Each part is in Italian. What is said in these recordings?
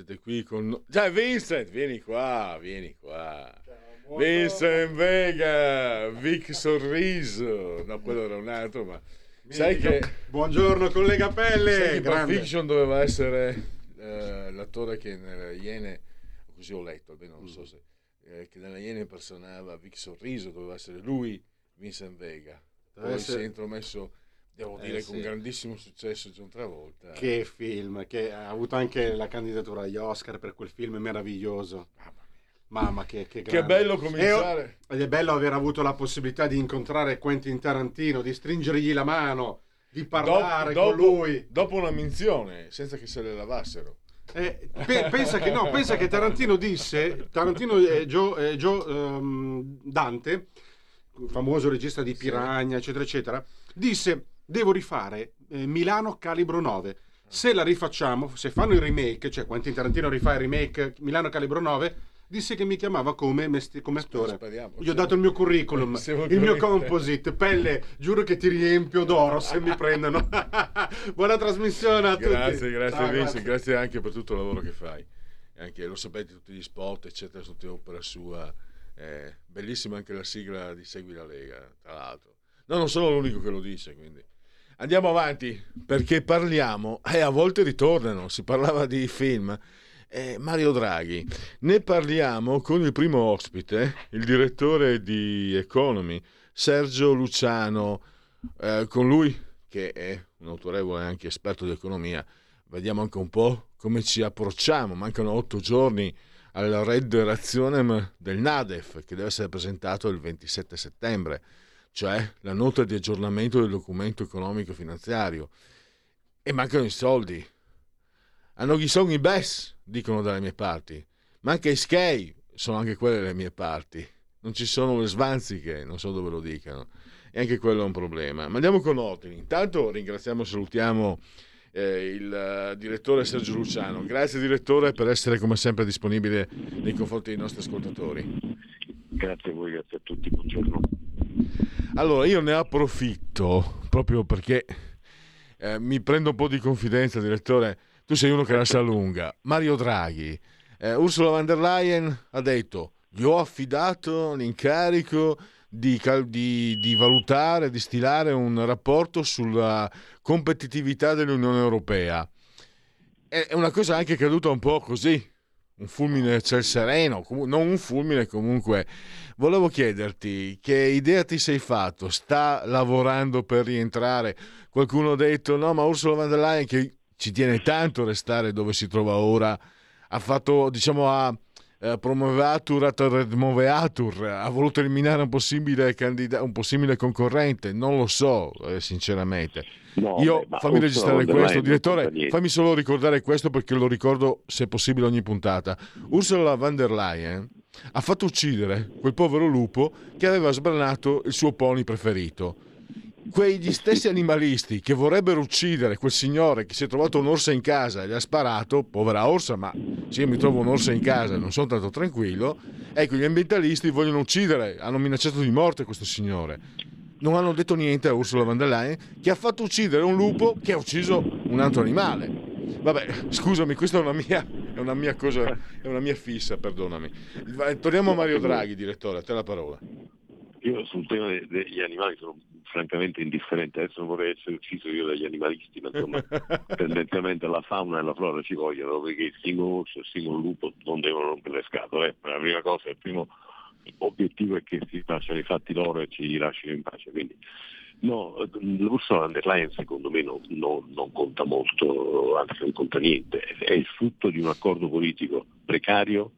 Siete qui con. Già, Vincent, vieni qua, vieni qua. Vincent Vega, Vic Sorriso. No, quello era un altro, ma sai che Buongiorno collega Pelle. sai che grande. Fiction doveva essere eh, l'attore che nelle Iene, così ho letto, almeno non so se, eh, che nelle Iene impersonava Vic Sorriso, doveva essere lui, Vincent Vega. Poi essere- si è intromesso, devo Eh, dire, sì. con grandissimo successo John Travolta. Che film, che ha avuto anche la candidatura agli Oscar per quel film meraviglioso. Mamma che, che Che bello cominciare. E- Ed è bello aver avuto la possibilità di incontrare Quentin Tarantino, di stringergli la mano, di parlare Dopo- con lui. Dopo una minzione, senza che se le lavassero. Eh, pe- pensa, che, no, pensa che Tarantino disse, Tarantino e Joe, e Joe, ehm, Dante, famoso regista di. Piranha, eccetera, eccetera, disse, devo rifare eh, Milano Calibro 9. Se la rifacciamo, se fanno il remake, cioè Quentin Tarantino rifà il remake Milano Calibro 9, disse che mi chiamava come, mesti- come attore. Gli ho dato il mio curriculum, il mio composite. Pelle, giuro che ti riempio d'oro se mi prendono. Buona trasmissione a tutti. Grazie, grazie Ciao, Vince, grazie. anche per tutto il lavoro che fai. Anche, lo sapete, tutti gli spot, eccetera, tutti opera sua. Eh, bellissima anche la sigla di Segui la Lega, tra l'altro. No, non sono l'unico che lo dice, quindi. Andiamo avanti, perché parliamo, e a volte ritornano, si parlava di film. Eh, Mario Draghi, ne parliamo con il primo ospite, il direttore di Economy, Sergio Luciano, Eh, con lui, che è un autorevole anche esperto di economia, vediamo anche un po' come ci approcciamo. Mancano otto giorni al Red del NADEF, che deve essere presentato il 27 settembre, cioè la nota di aggiornamento del documento economico finanziario. E mancano i soldi. Hanno chi sono i BES, dicono dalle mie parti. Manca i SKEI, sono anche quelle le mie parti. Non ci sono le svanziche, non so dove lo dicano e anche quello è un problema. Ma andiamo con ordini. Intanto ringraziamo e salutiamo eh, il eh, direttore Sergio Luciano. Grazie direttore per essere come sempre disponibile nei confronti dei nostri ascoltatori. Grazie a voi, grazie a tutti, buongiorno. Allora, io ne approfitto proprio perché eh, mi prendo un po' di confidenza, direttore. Tu sei uno che la sa lunga. Mario Draghi, eh, Ursula von der Leyen ha detto: Gli ho affidato l'incarico di, di- di valutare, di stilare un rapporto sulla competitività dell'Unione Europea. È una cosa anche caduta un po' così, un fulmine a ciel sereno, non un fulmine comunque. Volevo chiederti che idea ti sei fatto? Sta lavorando per rientrare? Qualcuno ha detto no, ma Ursula von der Leyen che ci tiene tanto a restare dove si trova ora, ha fatto, diciamo, ha eh, promoveatur at removeatur, ha voluto eliminare un possibile, candida- un possibile concorrente, non lo so, eh, sinceramente. No, Io beh, fammi registrare questo, direttore. Fammi solo ricordare questo perché lo ricordo se possibile ogni puntata. Ursula von der Leyen ha fatto uccidere quel povero lupo che aveva sbranato il suo pony preferito. Quegli stessi animalisti che vorrebbero uccidere quel signore che si è trovato un'orsa in casa e gli ha sparato, povera orsa, ma se io mi trovo un'orsa in casa e non sono tanto tranquillo, ecco, gli ambientalisti vogliono uccidere, hanno minacciato di morte questo signore non hanno detto niente a Ursula von der Leyen che ha fatto uccidere un lupo che ha ucciso un altro animale. Vabbè, scusami, questa è una mia, è una mia cosa, è una mia fissa, perdonami. Torniamo a Mario Draghi, direttore, a te la parola. Io sul tema de- degli animali sono francamente indifferente, adesso non vorrei essere ucciso io dagli animalisti, ma insomma tendenzialmente la fauna e la flora ci vogliono, perché il singolo orso e il singolo lupo non devono rompere le scatole. eh. La prima cosa, il primo obiettivo è che si facciano i fatti loro e ci lasciano in pace. Quindi No, Ursula von der Leyen secondo me non, non, non, conta molto, anzi non conta niente, è il frutto di un accordo politico precario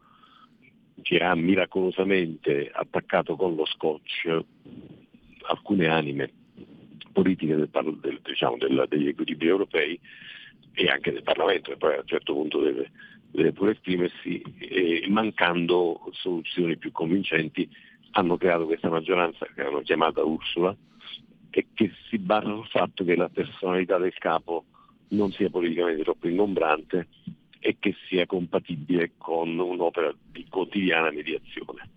che ha miracolosamente attaccato con lo scotch alcune anime politiche del, del, diciamo, del, degli equilibri europei e anche del Parlamento, che poi a un certo punto deve, deve pure esprimersi, e mancando soluzioni più convincenti hanno creato questa maggioranza che hanno chiamata Ursula e che si basa sul fatto che la personalità del capo non sia politicamente troppo ingombrante e che sia compatibile con un'opera di quotidiana mediazione,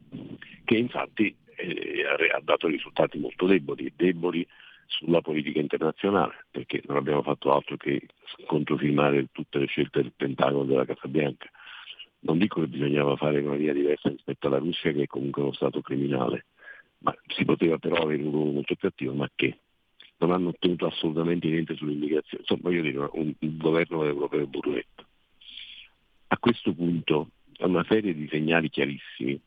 che infatti eh, ha dato risultati molto deboli, deboli sulla politica internazionale, perché non abbiamo fatto altro che controfilmare tutte le scelte del Pentagono della Casa Bianca. Non dico che bisognava fare una via diversa rispetto alla Russia, che è comunque uno Stato criminale, ma si poteva però avere un ruolo molto più attivo, ma che non hanno ottenuto assolutamente niente sull'immigrazione. Insomma, voglio dire, un, un governo europeo burletto. A questo punto una serie di segnali chiarissimi,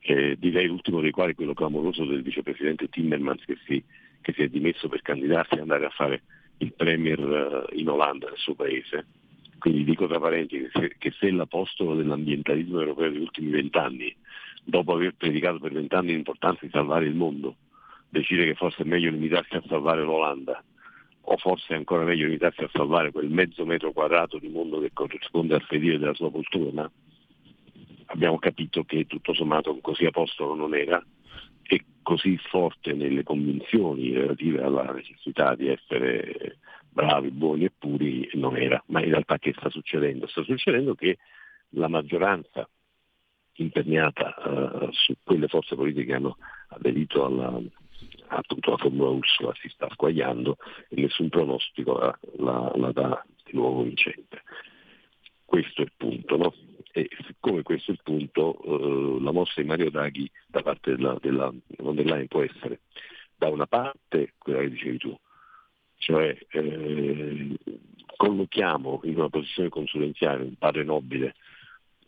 eh, direi l'ultimo dei quali quello clamoroso del vicepresidente Timmermans che si, che si è dimesso per candidarsi e andare a fare il premier uh, in Olanda, nel suo paese. Quindi dico tra parentesi che se l'apostolo dell'ambientalismo europeo degli ultimi vent'anni dopo aver predicato per vent'anni l'importanza di salvare il mondo, decide che forse è meglio limitarsi a salvare l'Olanda, o forse ancora meglio limitarsi a salvare quel mezzo metro quadrato di mondo che corrisponde al fedile della sua cultura, abbiamo capito che tutto sommato così apostolo non era e così forte nelle convinzioni relative alla necessità di essere bravi, buoni e puri non era. Ma in realtà che sta succedendo? Sta succedendo che la maggioranza imperniata uh, su quelle forze politiche che hanno aderito alla, appunto la Formula Ursula si sta squagliando e nessun pronostico la, la, la dà di nuovo vincente. Questo è il punto, no? E siccome questo è il punto, eh, la mossa di Mario Draghi da parte della, della von der Leyen può essere da una parte quella che dicevi tu, cioè eh, collochiamo in una posizione consulenziale un padre nobile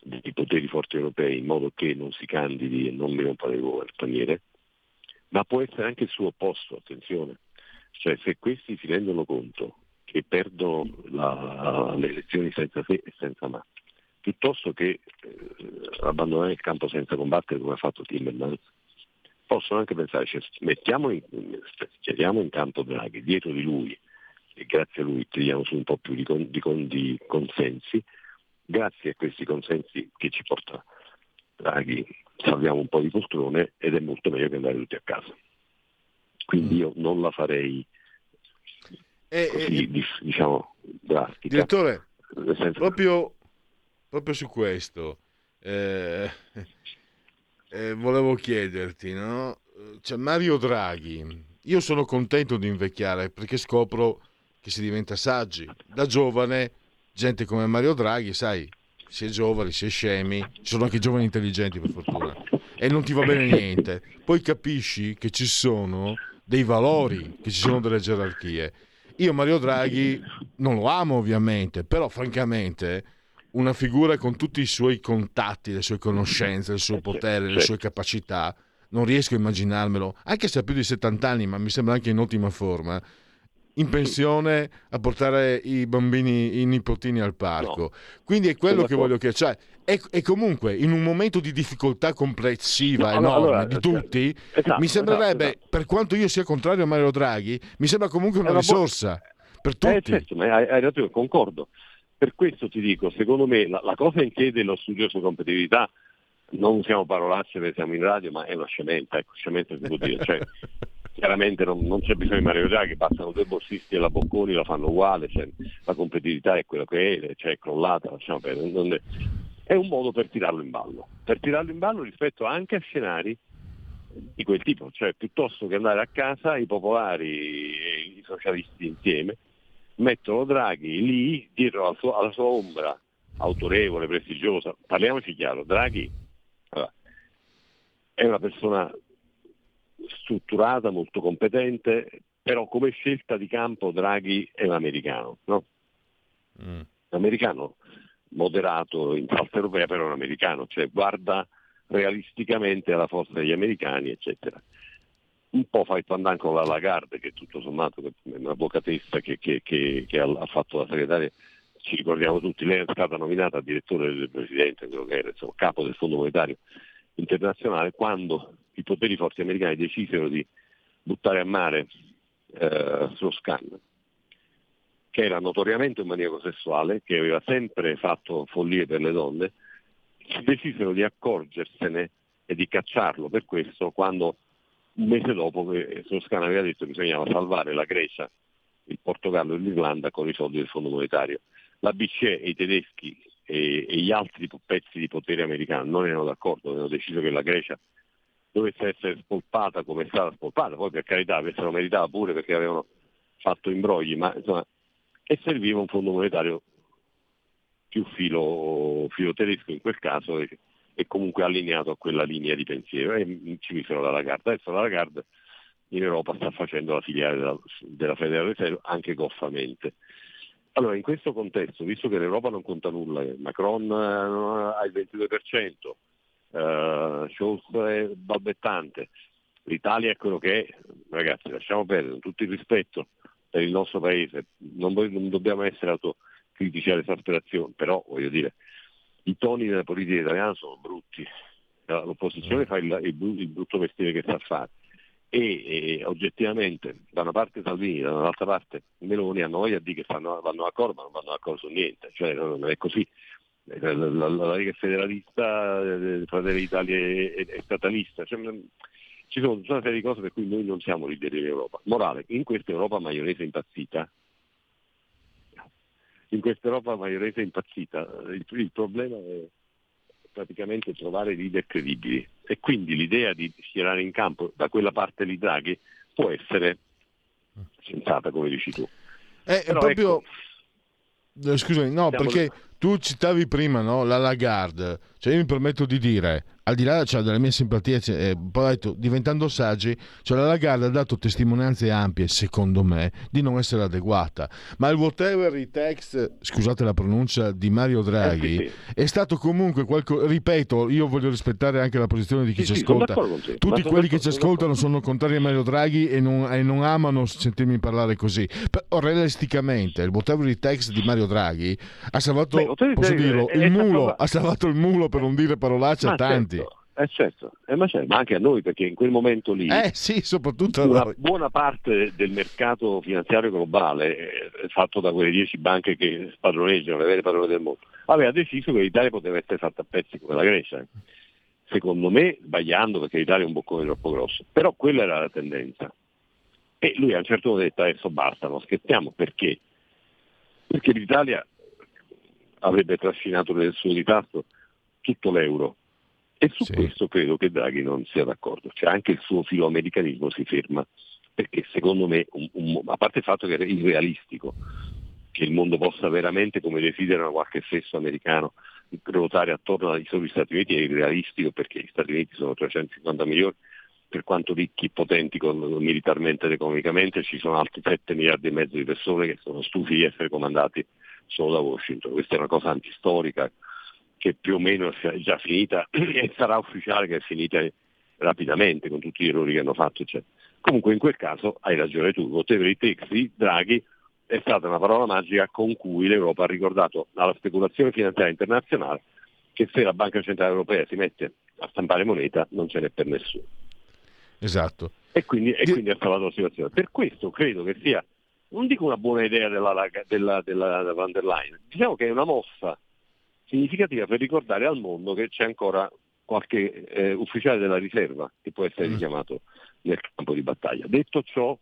di poteri forti europei in modo che non si candidi e non mi rompa le paniere, ma può essere anche il suo opposto, attenzione, cioè se questi si rendono conto che perdono la, le elezioni senza se e senza ma, piuttosto che eh, abbandonare il campo senza combattere come ha fatto Timmermans, possono anche pensare, cioè, mettiamo in, chiediamo in campo Draghi, dietro di lui, e grazie a lui tiriamo su un po' più di, di, di consensi, grazie a questi consensi che ci porta Draghi salviamo un po' di poltrone ed è molto meglio che andare tutti a casa. Quindi io non la farei eh, così, eh, diciamo, drastica. Direttore, proprio, proprio, su questo eh, eh, volevo chiederti, no? Cioè, Mario Draghi, io sono contento di invecchiare perché scopro che si diventa saggi. Da giovane, gente come Mario Draghi, sai, si è giovani, si è scemi, ci sono anche giovani intelligenti per fortuna, e non ti va bene niente. Poi capisci che ci sono dei valori, che ci sono delle gerarchie. Io Mario Draghi non lo amo ovviamente, però francamente una figura con tutti i suoi contatti, le sue conoscenze, il suo potere, le sue capacità, non riesco a immaginarmelo, anche se ha più di 70 anni, ma mi sembra anche in ottima forma in pensione a portare i bambini, i nipotini al parco. No. Quindi è quello che voglio chiedere. Cioè, e, e, comunque in un momento di difficoltà complessiva no, enorme allora, di tutti, esatto, mi sembrerebbe, esatto, esatto. per quanto io sia contrario a Mario Draghi, mi sembra comunque una, una risorsa bo- per tutti. Eh, certo, hai, hai ragione, concordo. Per questo ti dico, secondo me la, la cosa in chiede lo studio su competitività non siamo parolacce perché siamo in radio, ma è una scemenza, ecco, scemenza si può dire. Cioè, chiaramente non, non, c'è bisogno di Mario Draghi, passano due borsisti e la Bocconi la fanno uguale, cioè, la competitività è quella che è, cioè è crollata, lasciamo perdere. È, un modo per tirarlo in ballo, per tirarlo in ballo rispetto anche a scenari di quel tipo, cioè piuttosto che andare a casa i popolari e i socialisti insieme mettono Draghi lì dietro alla sua, alla sua ombra autorevole, prestigiosa. Parliamoci chiaro, Draghi allora, è una persona strutturata, molto competente, però come scelta di campo Draghi è un americano, no? Mm. L'americano moderato in salsa europea, però è un americano, cioè guarda realisticamente alla forza degli americani, eccetera. un po' fa il pandan con la Lagarde, che tutto sommato è un'avvocatessa che, che, che, che ha, fatto la segretaria, ci ricordiamo tutti, lei è stata nominata direttore del Presidente, era insomma, capo del Fondo Monetario Internazionale, quando i poteri forti americani decisero di buttare a mare eh, Strauss-Kahn, che era notoriamente un maniaco sessuale, che aveva sempre fatto follie per le donne, decisero di accorgersene e di cacciarlo per questo quando un mese dopo Toscana aveva detto che bisognava salvare la Grecia, il Portogallo e l'Irlanda con i soldi del Fondo Monetario. La BCE e i tedeschi e, e gli altri pezzi di potere americano non erano d'accordo, avevano deciso che la Grecia dovesse essere spolpata come è stata spolpata, poi per carità avessero meritato pure perché avevano fatto imbrogli, ma insomma, e serviva un fondo monetario più filo, filo tedesco in quel caso e, e, comunque allineato a quella linea di pensiero e ci misero la Lagarde. Adesso la Lagarde in Europa sta facendo la filiale della, della Federal Reserve anche goffamente. Allora, in questo contesto, visto che l'Europa non conta nulla, Macron ha il 22%, uh, Scholz è balbettante, l'Italia è quello che è, ragazzi, lasciamo perdere, tutto il rispetto per il nostro paese, non, non dobbiamo essere autocritici all'esasperazione, però voglio dire, i toni della politica italiana sono brutti, l'opposizione fa il, il, il brutto mestiere che sa fare. E, e, oggettivamente da una parte Salvini, dall'altra parte Meloni hanno voglia di che fanno, vanno d'accordo ma non vanno d'accordo su niente, cioè non è così. La, la, la Lega federalista, eh, Fratelli è, è statalista, cioè, ci sono tutta una serie di cose per cui noi non siamo leader in Europa. Morale, in questa Europa maionese impazzita, in questa Europa maionese impazzita, il, il problema è praticamente trovare leader credibili e quindi l'idea di schierare in campo da quella parte lì Draghi può essere sensata come dici tu. È, Però proprio... Ecco, Scusami, no, perché tu citavi prima no, la Lagarde, cioè io mi permetto di dire, al di là cioè, delle mie simpatie, eh, poi detto, diventando saggi, cioè la Lagarde ha dato testimonianze ampie, secondo me, di non essere adeguata. Ma il whatever it takes, scusate la pronuncia, di Mario Draghi, eh, sì, sì. è stato comunque, qualco, ripeto, io voglio rispettare anche la posizione di chi sì, ci ascolta. Tutti quelli che ci ascoltano sono contrari a Mario Draghi e non, e non amano sentirmi parlare così. Però, realisticamente, il whatever it takes di Mario Draghi ha salvato, Beh, posso dirlo, il mulo, ha salvato il mulo per non dire parolacce a tanti. Certo. Eh certo, eh, ma, certo, ma, anche a noi perché in quel momento lì eh, sì, una noi. buona parte del mercato finanziario globale eh, fatto da quelle dieci banche che spadroneggiano le vere padrone del mondo aveva deciso che l'Italia poteva essere fatta a pezzi come la Grecia. Secondo me sbagliando perché l'Italia è un boccone troppo grosso, però quella era la tendenza. E lui a un certo punto ha detto adesso basta, non scherziamo perché? Perché l'Italia avrebbe trascinato nel suo ritardo tutto l'euro e su sì. questo credo che Draghi non sia d'accordo, cioè anche il suo filoamericanismo si ferma, perché secondo me, un, un, a parte il fatto che è irrealistico, che il mondo possa veramente, come desiderano qualche stesso americano, ruotare attorno ai soli Stati Uniti è irrealistico perché gli Stati Uniti sono 350 milioni, per quanto ricchi e potenti con, militarmente ed economicamente, ci sono altri 7 miliardi e mezzo di persone che sono stufi di essere comandati solo da Washington. Questa è una cosa antistorica, che più o meno è già finita e sarà ufficiale che è finita rapidamente con tutti gli errori che hanno fatto. Cioè. Comunque in quel caso hai ragione tu, whatever it takes di Draghi è stata una parola magica con cui l'Europa ha ricordato alla speculazione finanziaria internazionale che se la Banca Centrale Europea si mette a stampare moneta non ce n'è per nessuno. Esatto. E quindi, e quindi ha salvato la situazione. Per questo credo che sia, non dico una buona idea della, della, della, della van der Leyen, diciamo che è una mossa significativa per ricordare al mondo che c'è ancora qualche eh, ufficiale della riserva che può essere mm. richiamato nel campo di battaglia. Detto ciò,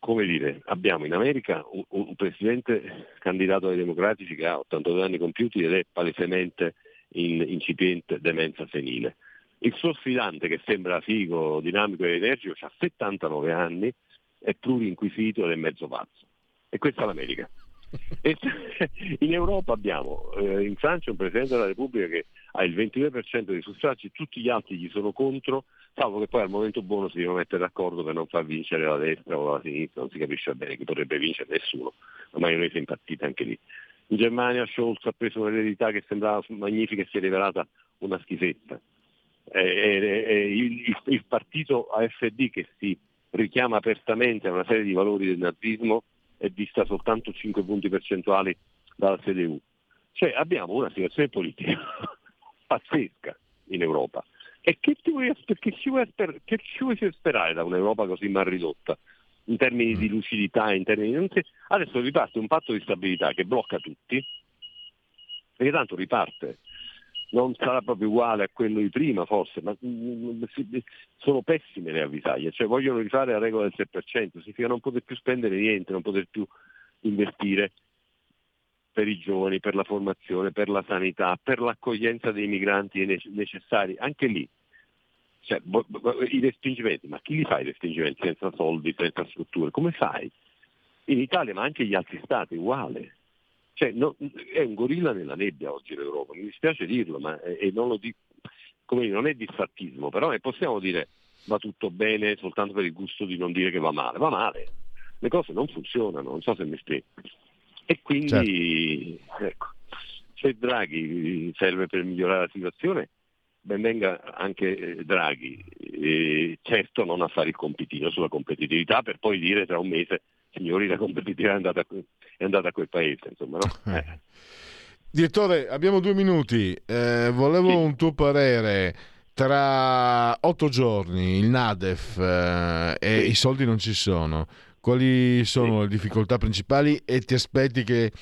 come dire, abbiamo in America un, un presidente candidato ai democratici che ha 82 anni compiuti ed è palesemente in incipiente demenza senile. Il suo sfidante, che sembra figo, dinamico e energico, ha 79 anni, è plurinquisito ed è mezzo pazzo. E questa è l'America. in Europa abbiamo eh, in Francia un Presidente della Repubblica che ha il 22% dei suffragi, tutti gli altri gli sono contro, salvo che poi al momento buono si devono mettere d'accordo per non far vincere la destra o la sinistra, non si capisce bene chi potrebbe vincere, nessuno, la maionese impazzita anche lì. In Germania Scholz ha preso un'eredità che sembrava magnifica e si è rivelata una schifezza. è, è, è il, il, partito AFD che si richiama apertamente a una serie di valori del nazismo è dista soltanto 5 punti percentuali dalla CDU. Cioè abbiamo una situazione politica pazzesca in Europa. E che, vuoi, che, ci vuoi, che, ci vuoi, sperare da un'Europa così mal ridotta? In termini di mm. lucidità, in termini di... Adesso riparte un patto di stabilità che blocca tutti, perché tanto riparte. Non sarà proprio uguale a quello di prima forse, ma mm, sono pessime le avvisaglie, cioè vogliono rifare la regola del 3%, significa non poter più spendere niente, non poter più investire per i giovani, per la formazione, per la sanità, per l'accoglienza dei migranti necessari, anche lì. Cioè, I respingimenti, ma chi li fa i respingimenti senza soldi, senza strutture? Come fai? In Italia, ma anche gli altri stati, uguale. Cioè, no, è un gorilla nella nebbia oggi l'Europa, mi dispiace dirlo, ma e non lo dico, come non è disfattismo, però possiamo dire va tutto bene soltanto per il gusto di non dire che va male, va male, le cose non funzionano, non so se mi spiego. E quindi certo. ecco, se Draghi serve per migliorare la situazione, ben venga anche eh, Draghi, e certo non a fare il compitino sulla competitività per poi dire tra un mese signori la competitività è andata, è andata a quel paese. Insomma, no? eh. Direttore, abbiamo due minuti, eh, volevo sì. un tuo parere. Tra otto giorni il NADEF eh, e sì. i soldi non ci sono. Quali sono le difficoltà principali e ti aspetti che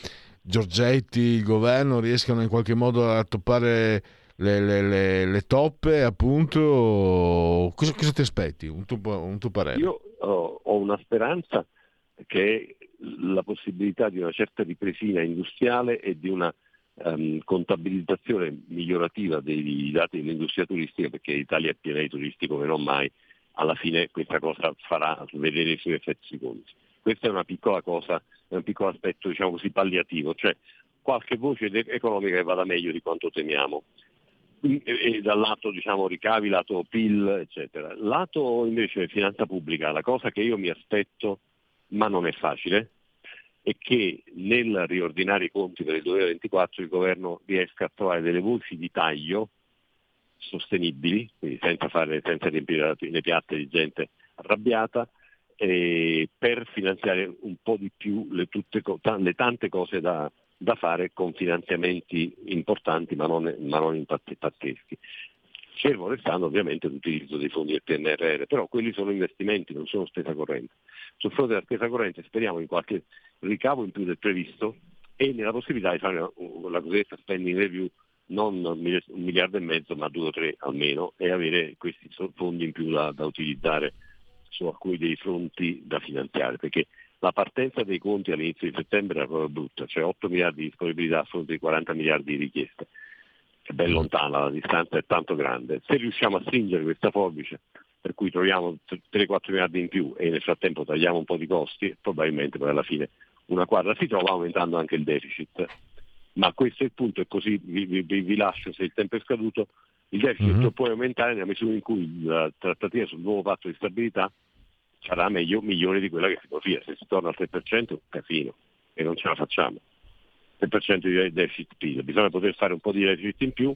Giorgetti, il governo riescano in qualche modo a toppare le, le, le, le toppe, appunto? Cosa, cosa, ti aspetti? Un tuo, un tuo parere? Io ho, ho una speranza che è la possibilità di una certa ripresina industriale e di una um, contabilizzazione migliorativa dei dati dell'industria turistica, perché l'Italia è piena di turisti come non mai, alla fine questa cosa farà vedere i suoi effetti secondi. Questa è una piccola cosa, è un piccolo aspetto diciamo così palliativo, cioè qualche voce economica che vada meglio di quanto temiamo. E dal lato diciamo, ricavi, lato PIL, eccetera. Lato invece finanza pubblica, la cosa che io mi aspetto, ma non è facile, è che nel riordinare i conti per il 2024 il governo riesca a trovare delle voci di taglio sostenibili, quindi senza, fare, senza riempire le piatte di gente arrabbiata, eh, per finanziare un po' di più le, tutte, le tante cose da, da, fare con finanziamenti importanti ma non, ma non pazzeschi. Fermo restando ovviamente l'utilizzo dei fondi del PNRR, però quelli sono investimenti, non sono spesa corrente. Sul fronte della spesa corrente speriamo in qualche ricavo in più del previsto e nella possibilità di fare la cosiddetta spending review non un miliardo e mezzo ma due o tre almeno e avere questi fondi in più da, da utilizzare su alcuni dei fronti da finanziare perché la partenza dei conti all'inizio di settembre era proprio brutta, cioè 8 miliardi di disponibilità a fronte di 40 miliardi di richieste. È ben lontana, la distanza è tanto grande. Se riusciamo a stringere questa forbice, per cui troviamo 3-4 miliardi in più e nel frattempo tagliamo un po' di costi, probabilmente poi alla fine una quadra si trova aumentando anche il deficit ma questo è il punto e così vi, vi, vi lascio se il tempo è scaduto, il deficit mm-hmm. può aumentare nella misura in cui la trattativa sul nuovo patto di stabilità sarà meglio, migliore di quella che si profila. Se si torna al 3% è un casino e non ce la facciamo. 3% di deficit PIL, bisogna poter fare un po' di deficit in più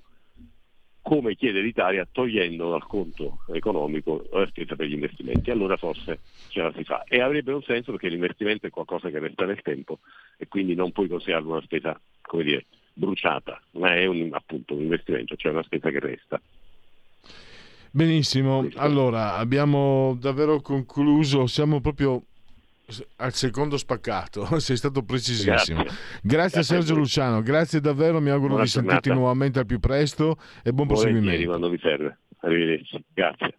come chiede l'Italia togliendo dal conto economico la spesa per gli investimenti. Allora forse ce la si fa. E avrebbe un senso perché l'investimento è qualcosa che resta nel tempo e quindi non puoi considerarlo una spesa, come dire, bruciata, ma è un, appunto un investimento, cioè una spesa che resta. Benissimo, allora abbiamo davvero concluso, siamo proprio al secondo spaccato, sei stato precisissimo. Grazie, grazie a Sergio Luciano, grazie davvero, mi auguro Buona di giornata. sentirti nuovamente al più presto e buon proseguimento. quando vi serve. Arrivederci. Grazie.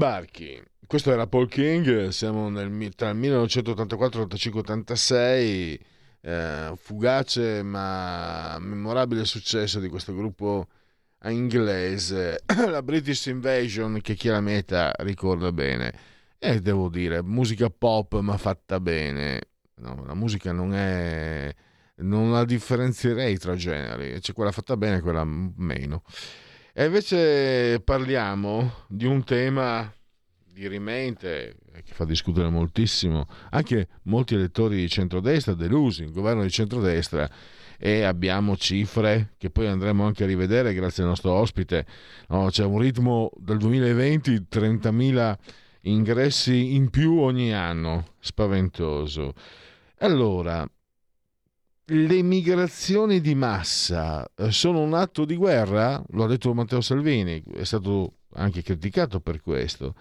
Sbarchi. Questo era Paul King, siamo nel, tra il 1984, 85, 86, eh, fugace ma memorabile successo di questo gruppo inglese, la British Invasion che chi la meta ricorda bene. E devo dire, musica pop ma fatta bene. No, la musica non è... non la differenzierei tra generi, c'è quella fatta bene e quella meno. E invece parliamo di un tema di rimente eh, che fa discutere moltissimo anche molti elettori di centrodestra delusi, il governo di centrodestra e abbiamo cifre che poi andremo anche a rivedere grazie al nostro ospite. No, c'è un ritmo del 2020 30.000 ingressi in più ogni anno, spaventoso. Allora, le migrazioni di massa eh, sono un atto di guerra? Lo ha detto Matteo Salvini, è stato anche criticato per questo.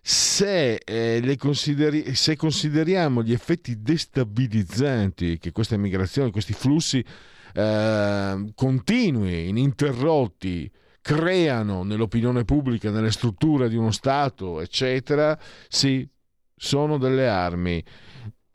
Se, eh, consideri- se consideriamo gli effetti destabilizzanti che queste migrazioni, questi flussi eh, continui, ininterrotti, creano nell'opinione pubblica, nelle strutture di uno Stato, eccetera, sì, sono delle armi.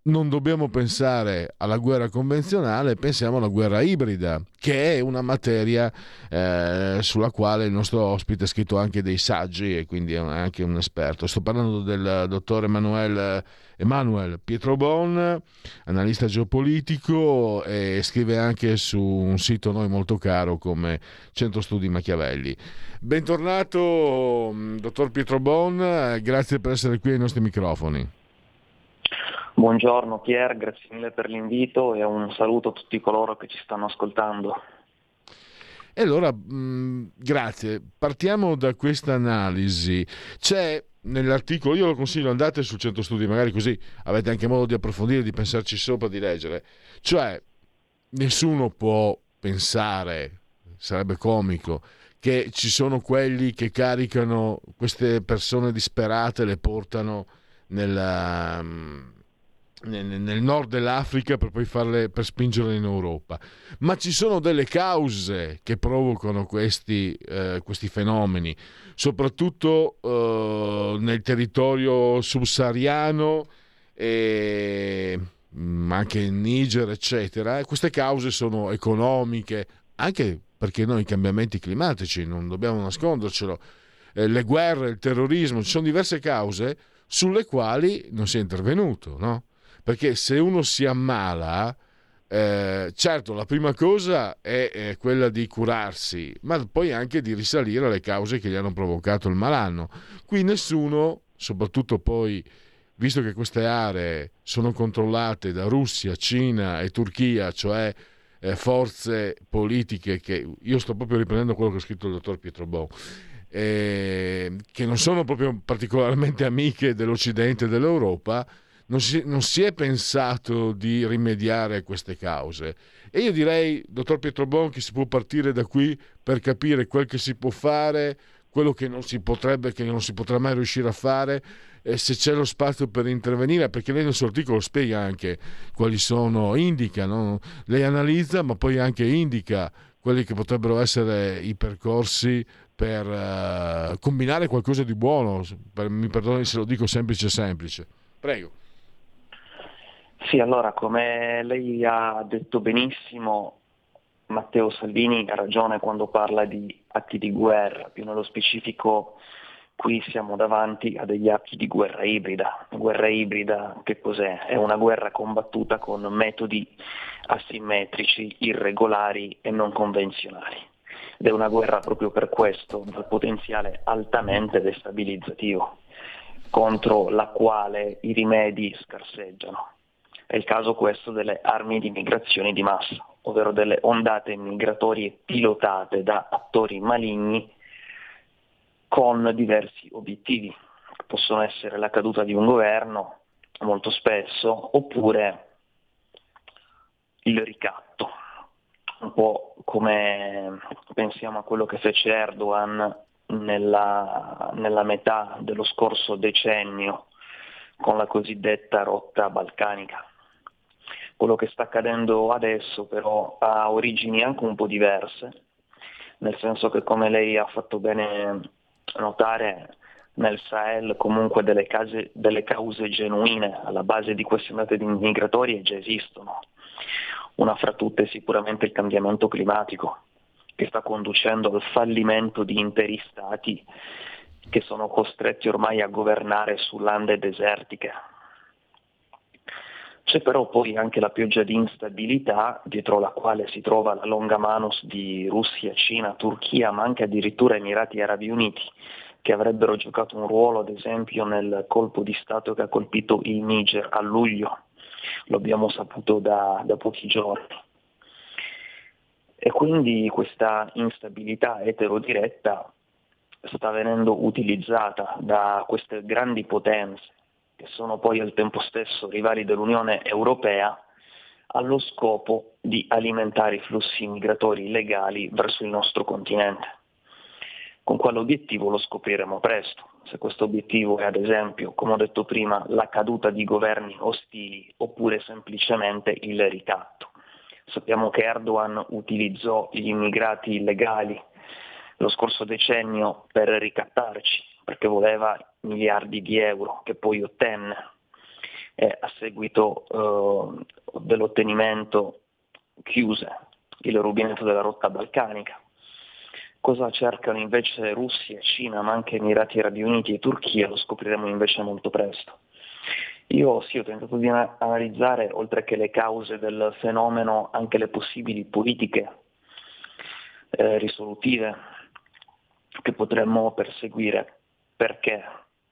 Non dobbiamo pensare alla guerra convenzionale, pensiamo alla guerra ibrida, che è una materia eh, sulla quale il nostro ospite ha scritto anche dei saggi e quindi è anche un esperto. Sto parlando del dottor Emanuel, Emanuel Pietro Bon, analista geopolitico e scrive anche su un sito a noi molto caro come Centro Studi Machiavelli. Bentornato, mm, dottor Pietro Bon, eh, grazie per essere qui ai nostri microfoni. Buongiorno Pier, grazie mille per l'invito e un saluto a tutti coloro che ci stanno ascoltando. E allora, mh, grazie. Partiamo da questa analisi. C'è nell'articolo, io lo consiglio, andate sul centro studi, magari così avete anche modo di approfondire, di pensarci sopra, di leggere. Cioè, nessuno può pensare, sarebbe comico, che ci sono quelli che caricano queste persone disperate le portano nella, nel, nord dell'Africa per poi farle per spingerle in Europa. Ma ci sono delle cause che provocano questi, eh, questi fenomeni, soprattutto eh, nel territorio subsahariano e mm, anche in Niger, eccetera. Queste cause sono economiche, anche perché noi i cambiamenti climatici, non dobbiamo nascondercelo, eh, le guerre, il terrorismo, ci sono diverse cause sulle quali non si è intervenuto, no? Perché se uno si ammala, eh, certo, la prima cosa è, è, quella di curarsi, ma poi anche di risalire alle cause che gli hanno provocato il malanno. Qui nessuno, soprattutto poi, visto che queste aree sono controllate da Russia, Cina e Turchia, cioè eh, forze politiche che io sto proprio riprendendo quello che ha scritto il dottor Pietro Bo. Eh, che non sono proprio particolarmente amiche dell'Occidente e dell'Europa, non si, non si, è pensato di rimediare a queste cause. E io direi, dottor Pietro Bon, che si può partire da qui per capire quel che si può fare, quello che non si potrebbe, che non si potrà mai riuscire a fare, e se c'è lo spazio per intervenire, perché lei nel suo articolo spiega anche quali sono, indica, no? lei analizza, ma poi anche indica quelli che potrebbero essere i percorsi per uh, combinare qualcosa di buono. Per, mi perdoni se lo dico semplice semplice. Prego. Sì, allora, come lei ha detto benissimo, Matteo Salvini ha ragione quando parla di atti di guerra, più nello specifico qui siamo davanti a degli atti di guerra ibrida. Guerra ibrida che cos'è? È una guerra combattuta con metodi asimmetrici, irregolari e non convenzionali. Ed è una guerra proprio per questo, dal potenziale altamente destabilizzativo, contro la quale i rimedi scarseggiano. È il caso questo delle armi di migrazione di massa, ovvero delle ondate migratorie pilotate da attori maligni con diversi obiettivi. Possono essere la caduta di un governo, molto spesso, oppure il ricatto, un po' come pensiamo a quello che fece Erdogan nella, nella metà dello scorso decennio con la cosiddetta rotta balcanica. Quello che sta accadendo adesso però ha origini anche un po' diverse, nel senso che come lei ha fatto bene notare nel Sahel comunque delle, case, delle cause genuine alla base di queste metodi migratorie già esistono. Una fra tutte è sicuramente il cambiamento climatico, che sta conducendo al fallimento di interi stati che sono costretti ormai a governare su lande desertiche, c'è però poi anche la pioggia di instabilità dietro la quale si trova la longa manus di Russia, Cina, Turchia, ma anche addirittura Emirati Arabi Uniti, che avrebbero giocato un ruolo ad esempio nel colpo di Stato che ha colpito il Niger a luglio, lo abbiamo saputo da, da pochi giorni. E quindi questa instabilità eterodiretta sta venendo utilizzata da queste grandi potenze che sono poi al tempo stesso rivali dell'Unione Europea, allo scopo di alimentare i flussi migratori illegali verso il nostro continente. Con quale obiettivo lo scopriremo presto. Se questo obiettivo è ad esempio, come ho detto prima, la caduta di governi ostili oppure semplicemente il ricatto. Sappiamo che Erdogan utilizzò gli immigrati illegali lo scorso decennio per ricattarci, perché voleva miliardi di euro che poi ottenne. e a seguito eh, dell'ottenimento chiuse il rubinetto della rotta balcanica. Cosa cercano invece Russia, Cina, ma anche Emirati Arabi Uniti e Turchia lo scopriremo invece molto presto. Io sì, ho tentato di ana- analizzare, oltre che le cause del fenomeno, anche le possibili politiche eh, risolutive che potremmo perseguire. Perché?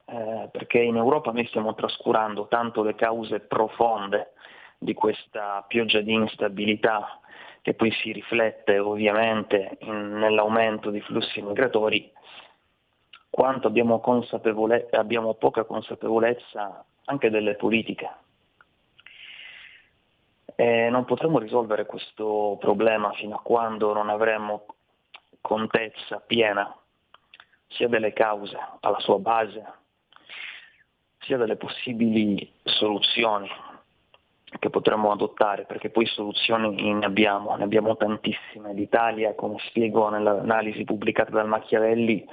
Eh, perché in Europa noi stiamo trascurando tanto le cause profonde di questa pioggia di instabilità che poi si riflette ovviamente in- nell'aumento di flussi migratori, quanto abbiamo, consapevole- abbiamo poca consapevolezza anche delle politiche. E non potremo risolvere questo problema fino a quando non avremo contezza piena sia delle cause alla sua base, sia delle possibili soluzioni che potremmo adottare, perché poi soluzioni ne abbiamo, ne abbiamo tantissime. L'Italia, come spiego nell'analisi pubblicata dal Machiavelli,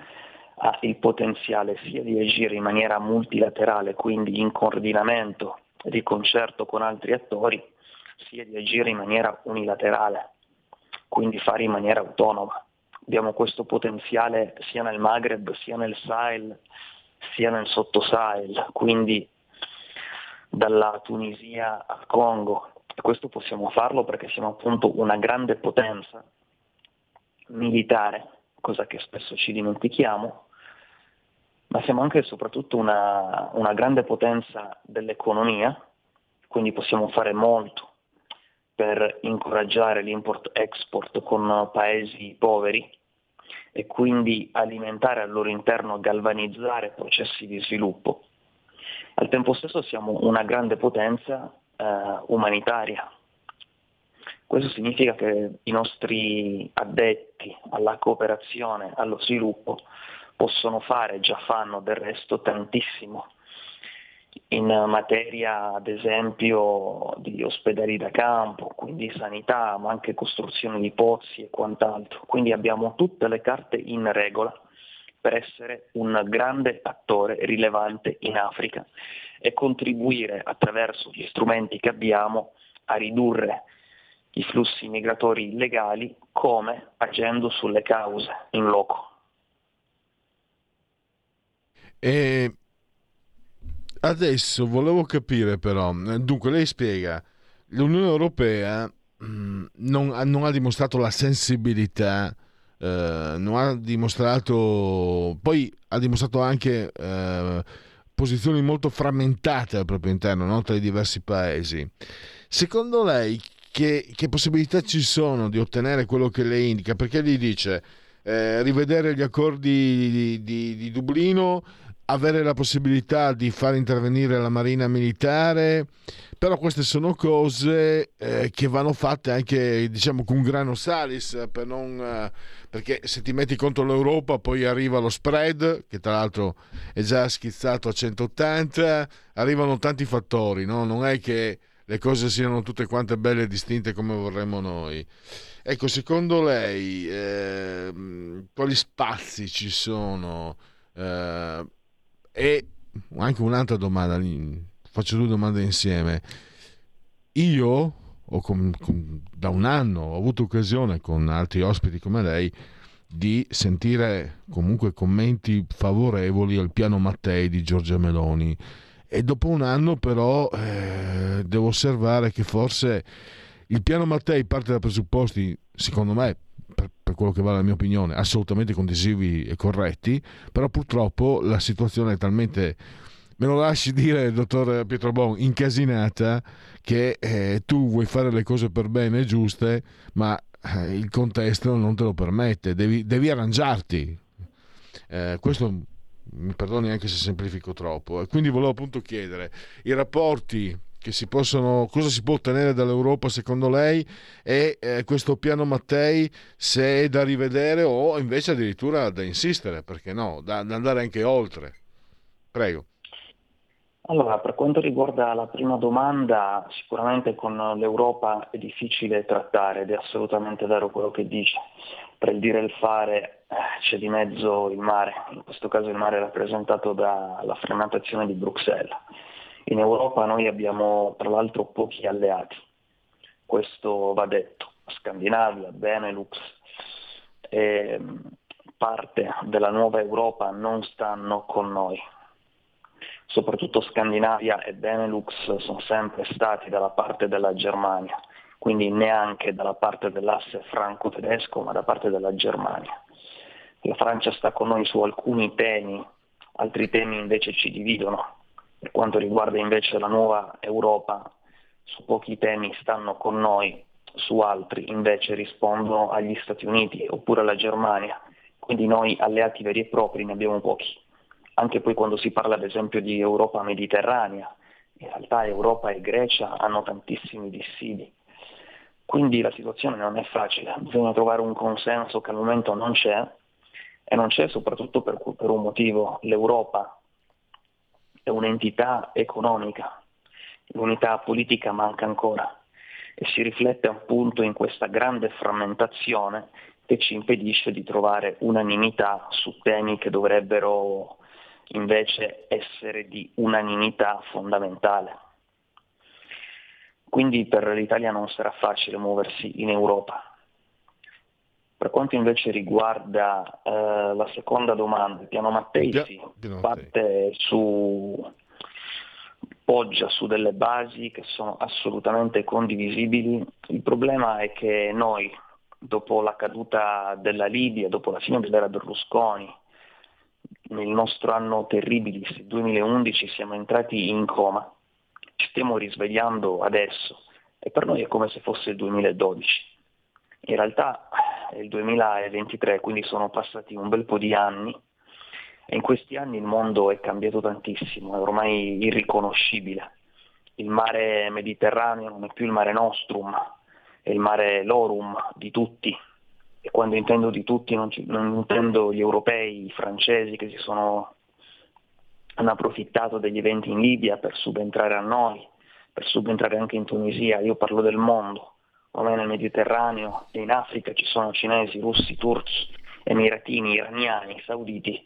ha il potenziale sia di agire in maniera multilaterale, quindi in coordinamento, di concerto con altri attori, sia di agire in maniera unilaterale, quindi fare in maniera autonoma. Abbiamo questo potenziale sia nel Maghreb, sia nel Sahel, sia nel Sotto-Sahel, quindi dalla Tunisia al Congo. E questo possiamo farlo perché siamo appunto una grande potenza militare, cosa che spesso ci dimentichiamo, ma siamo anche e soprattutto una, una grande potenza dell'economia, quindi possiamo fare molto per incoraggiare l'import-export con paesi poveri e quindi alimentare al loro interno, galvanizzare processi di sviluppo. Al tempo stesso siamo una grande potenza eh, umanitaria. Questo significa che i nostri addetti alla cooperazione, allo sviluppo, possono fare, già fanno del resto tantissimo in materia ad esempio di ospedali da campo, quindi sanità, ma anche costruzione di pozzi e quant'altro. Quindi abbiamo tutte le carte in regola per essere un grande attore rilevante in Africa e contribuire attraverso gli strumenti che abbiamo a ridurre i flussi migratori illegali come agendo sulle cause in loco. E adesso volevo capire però, dunque lei spiega, l'Unione Europea mh, non, non ha dimostrato la sensibilità, eh, non ha dimostrato, poi ha dimostrato anche eh, posizioni molto frammentate al proprio interno no? tra i diversi paesi. Secondo lei che, che possibilità ci sono di ottenere quello che lei indica? Perché lei dice eh, rivedere gli accordi di, di- di Dublino, avere la possibilità di far intervenire la Marina Militare, però queste sono cose eh, che vanno fatte anche diciamo con grano salis per non, eh, perché se ti metti contro l'Europa poi arriva lo spread che tra l'altro è già schizzato a 180 arrivano tanti fattori no? non è che le cose siano tutte quante belle e distinte come vorremmo noi ecco secondo lei ehm, quali spazi ci sono eh, e anche un'altra domanda, faccio due domande insieme. Io ho com- com- da un anno ho avuto occasione con altri ospiti come lei di sentire comunque commenti favorevoli al piano Mattei di Giorgia Meloni e dopo un anno però eh, devo osservare che forse il piano Mattei parte da presupposti, secondo me, per, quello che vale la mia opinione, assolutamente condivisivi e corretti, però purtroppo la situazione è talmente, me lo lasci dire, dottor Pietro Bon, incasinata che eh, tu vuoi fare le cose per bene e giuste, ma eh, il contesto non te lo permette, devi, devi arrangiarti. Eh, questo mi perdoni anche se semplifico troppo. E quindi volevo appunto chiedere i rapporti che si possono, cosa si può ottenere dall'Europa secondo lei e eh, questo piano Mattei se è da rivedere o invece addirittura da insistere, perché no, da, da andare anche oltre. Prego. Allora, per quanto riguarda la prima domanda, sicuramente con l'Europa è difficile trattare ed è assolutamente vero quello che dice. Per il dire e il fare eh, c'è di mezzo il mare, in questo caso il mare è rappresentato dalla frammentazione di Bruxelles. In Europa noi abbiamo tra l'altro pochi alleati, questo va detto. Scandinavia, Benelux, e parte della nuova Europa non stanno con noi. Soprattutto Scandinavia e Benelux sono sempre stati dalla parte della Germania, quindi neanche dalla parte dell'asse franco-tedesco, ma da parte della Germania. La Francia sta con noi su alcuni temi, altri temi invece ci dividono. Per quanto riguarda invece la nuova Europa, su pochi temi stanno con noi, su altri invece rispondono agli Stati Uniti oppure alla Germania. Quindi noi alleati veri e propri ne abbiamo pochi. Anche poi quando si parla ad esempio di Europa mediterranea, in realtà Europa e Grecia hanno tantissimi dissidi. Quindi la situazione non è facile, bisogna trovare un consenso che al momento non c'è e non c'è soprattutto per, per un motivo. L'Europa è un'entità economica, l'unità politica manca ancora e si riflette appunto in questa grande frammentazione che ci impedisce di trovare unanimità su temi che dovrebbero invece essere di unanimità fondamentale. Quindi per l'Italia non sarà facile muoversi in Europa. Per quanto invece riguarda eh, la seconda domanda, piano Mattei Pia- sì, piano parte su, poggia su delle basi che sono assolutamente condivisibili. Il problema è che noi, dopo la caduta della Libia, dopo la fine dell'era Berlusconi, nel nostro anno terribilis, il 2011, siamo entrati in coma, ci stiamo risvegliando adesso e per noi è come se fosse il 2012. In realtà è il 2023, quindi sono passati un bel po' di anni e in questi anni il mondo è cambiato tantissimo, è ormai irriconoscibile. Il mare Mediterraneo non è più il mare Nostrum, è il mare Lorum di tutti. E quando intendo di tutti non, ci- non intendo gli europei, i francesi che si sono, hanno approfittato degli eventi in Libia per subentrare a noi, per subentrare anche in Tunisia, io parlo del mondo. Ormai nel Mediterraneo e in Africa ci sono cinesi, russi, turchi, emiratini, iraniani, sauditi,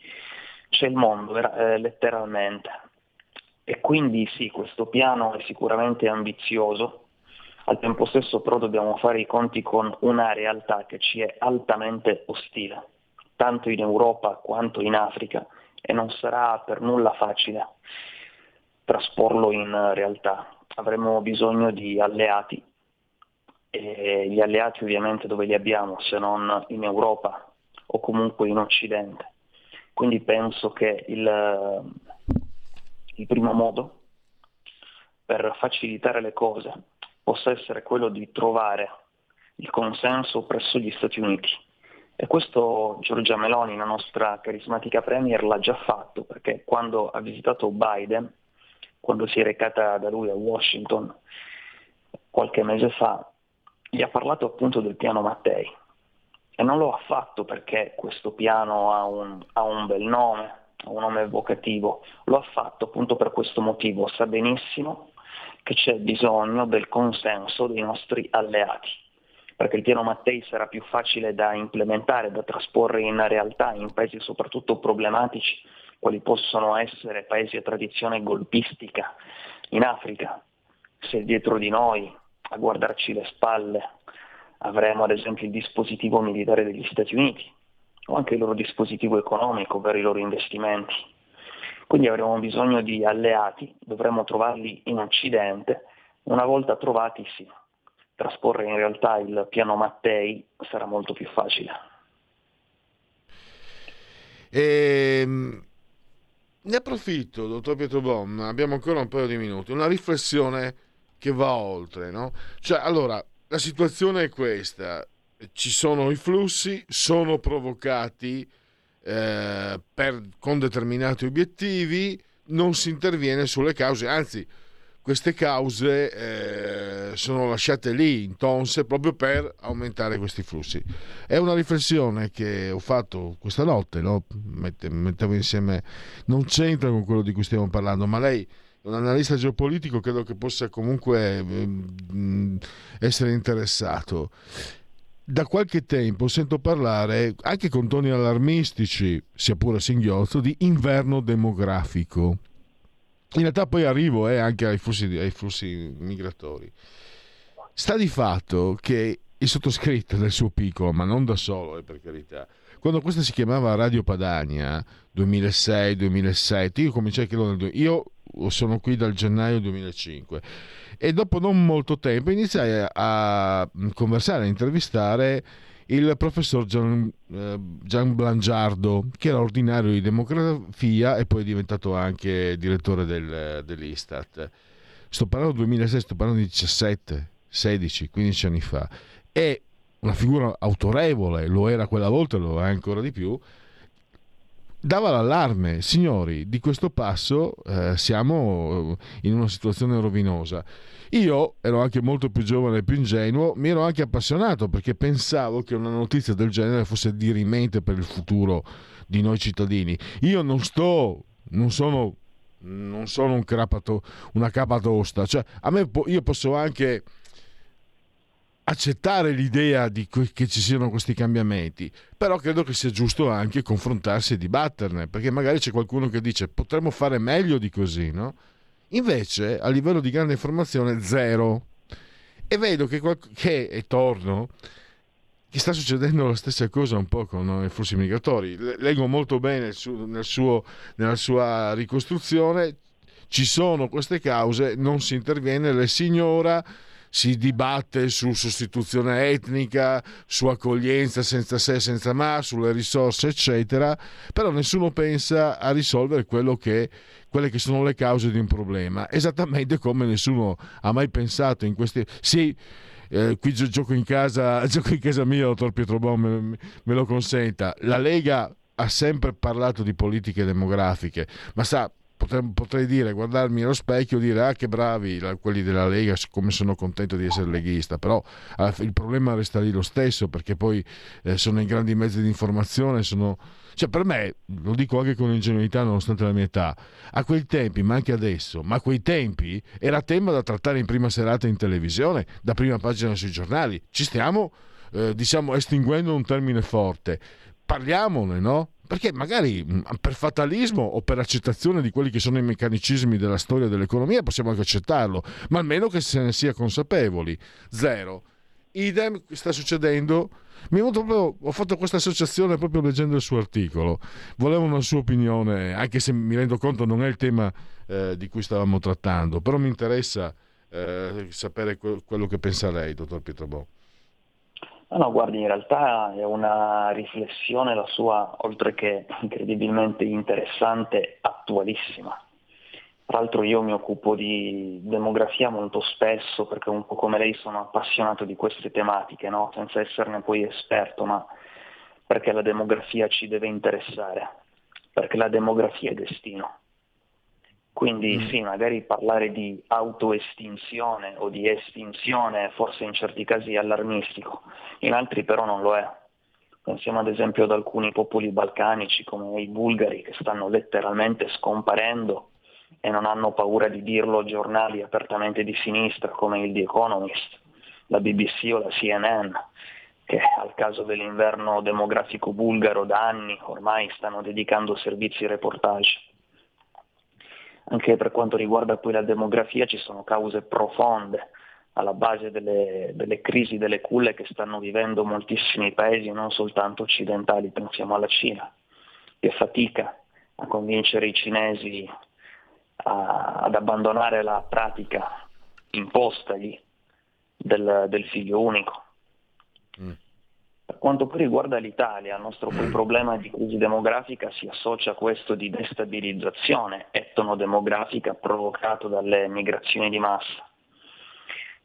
c'è il mondo eh, letteralmente. E quindi sì, questo piano è sicuramente ambizioso, al tempo stesso però dobbiamo fare i conti con una realtà che ci è altamente ostile, tanto in Europa quanto in Africa, e non sarà per nulla facile trasporlo in realtà. Avremo bisogno di alleati e gli alleati ovviamente dove li abbiamo se non in Europa o comunque in Occidente. Quindi penso che il, il primo modo per facilitare le cose possa essere quello di trovare il consenso presso gli Stati Uniti. E questo Giorgia Meloni, la nostra carismatica Premier, l'ha già fatto perché quando ha visitato Biden, quando si è recata da lui a Washington qualche mese fa, gli ha parlato appunto del piano Mattei. E non lo ha fatto perché questo piano ha un, ha un bel nome, un nome evocativo, lo ha fatto appunto per questo motivo. Sa benissimo che c'è bisogno del consenso dei nostri alleati, perché il piano Mattei sarà più facile da implementare, da trasporre in realtà in paesi soprattutto problematici, quali possono essere paesi a tradizione golpistica in Africa. Se dietro di noi, a guardarci le spalle, avremo ad esempio il dispositivo militare degli Stati Uniti o anche il loro dispositivo economico per i loro investimenti. Quindi avremo bisogno di alleati, dovremo trovarli in Occidente, una volta trovati sì, trasporre in realtà il piano Mattei sarà molto più facile. Ehm, ne approfitto, dottor Pietro Bom, abbiamo ancora un paio di minuti, una riflessione che va oltre, no? Cioè, allora, la situazione è questa, ci sono i flussi, sono provocati eh, per- con determinati obiettivi, non si interviene sulle cause, anzi queste cause eh, sono lasciate lì in tonse proprio per aumentare questi flussi. È una riflessione che ho fatto questa notte, no? Mette- mettevo insieme, non c'entra con quello di cui stiamo parlando, ma lei un analista geopolitico, credo che possa comunque ehm, essere interessato. Da qualche tempo sento parlare, anche con toni allarmistici, sia pure a singhiozzo, di inverno demografico. in realtà poi arrivo eh, anche ai flussi, ai flussi migratori. Sta di fatto che il sottoscritto nel suo piccolo, ma non da solo, eh, per carità, quando questa si chiamava Radio Padania 2006-2007, io cominciai nel du- io sono qui dal gennaio 2005 e dopo non molto tempo iniziai a, conversare, a intervistare il professor Gian, eh, Gian Blangiardo, che era ordinario di demografia e poi è diventato anche direttore del- dell'Istat. Sto parlando del 2006, sto parlando di 17, 16, 15 anni fa. È una figura autorevole, lo era quella volta e lo è ancora di più. Dava l'allarme, signori, di questo passo eh, siamo in una situazione rovinosa. Io ero anche molto più giovane e più ingenuo, mi ero anche appassionato perché pensavo che una notizia del genere fosse dirimente per il futuro di noi cittadini. Io non sto, non sono, non sono un crapato, una capa cioè a me io posso anche accettare l'idea que- che ci siano questi cambiamenti, però credo che sia giusto anche confrontarsi e dibatterne, perché magari c'è qualcuno che dice potremmo fare meglio di così, no? Invece, a livello di grande informazione, zero. E vedo che, qual- che e torno, che sta succedendo la stessa cosa un po' con i flussi migratori. Le- Leggo molto bene suo- nel suo- nella sua ricostruzione, ci sono queste cause, non si interviene, le si ignora, si dibatte su sostituzione etnica, su accoglienza senza se, senza ma, sulle risorse, eccetera, però nessuno pensa a risolvere che, quelle che sono le cause di un problema, esattamente come nessuno ha mai pensato in questi... Sì, eh, qui gio- gioco in casa, gioco in casa mia, dottor Pietro Bon, me, me lo consenta. La Lega ha sempre parlato di politiche demografiche, ma sa, potrei, dire, guardarmi allo specchio e dire ah che bravi quelli della Lega, come sono contento di essere leghista, però fi- il problema resta lì lo stesso perché poi eh, sono i grandi mezzi di informazione, sono... Cioè per me, lo dico anche con ingenuità nonostante la mia età, a quei tempi, ma anche adesso, ma a quei tempi era tema da trattare in prima serata in televisione, da prima pagina sui giornali. Ci stiamo, eh, diciamo, estinguendo un termine forte. Parliamone, no? Perché magari mh, per fatalismo o per accettazione di quelli che sono i meccanicismi della storia dell'economia possiamo anche accettarlo, ma almeno che se ne sia consapevoli. Zero. Idem sta succedendo. Proprio- ho fatto questa associazione proprio leggendo il suo articolo. Volevo una sua opinione, anche se mi rendo conto non è il tema eh, di cui stavamo trattando, però mi interessa eh, sapere que- quello che pensa lei, dottor Pietro Bo. No, guardi, in realtà è una riflessione la sua, oltre che incredibilmente interessante, attualissima. Tra l'altro io mi occupo di demografia molto spesso perché un po' come lei sono appassionato di queste tematiche, no? senza esserne poi esperto, ma perché la demografia ci deve interessare, perché la demografia è destino. Quindi sì, magari parlare di autoestinzione o di estinzione forse in certi casi è allarmistico, in altri però non lo è. Pensiamo ad esempio ad alcuni popoli balcanici come i bulgari che stanno letteralmente scomparendo e non hanno paura di dirlo giornali apertamente di sinistra come il The Economist, la BBC o la CNN, che al caso dell'inverno demografico bulgaro da anni ormai stanno dedicando servizi e reportage. Anche per quanto riguarda poi la demografia ci sono cause profonde alla base delle, delle crisi delle culle che stanno vivendo moltissimi paesi, non soltanto occidentali, pensiamo alla Cina, che fatica a convincere i cinesi a- ad abbandonare la pratica impostagli del, del figlio unico. Per quanto poi riguarda l'Italia, il nostro problema di crisi demografica si associa a questo di destabilizzazione etnodemografica provocato dalle migrazioni di massa.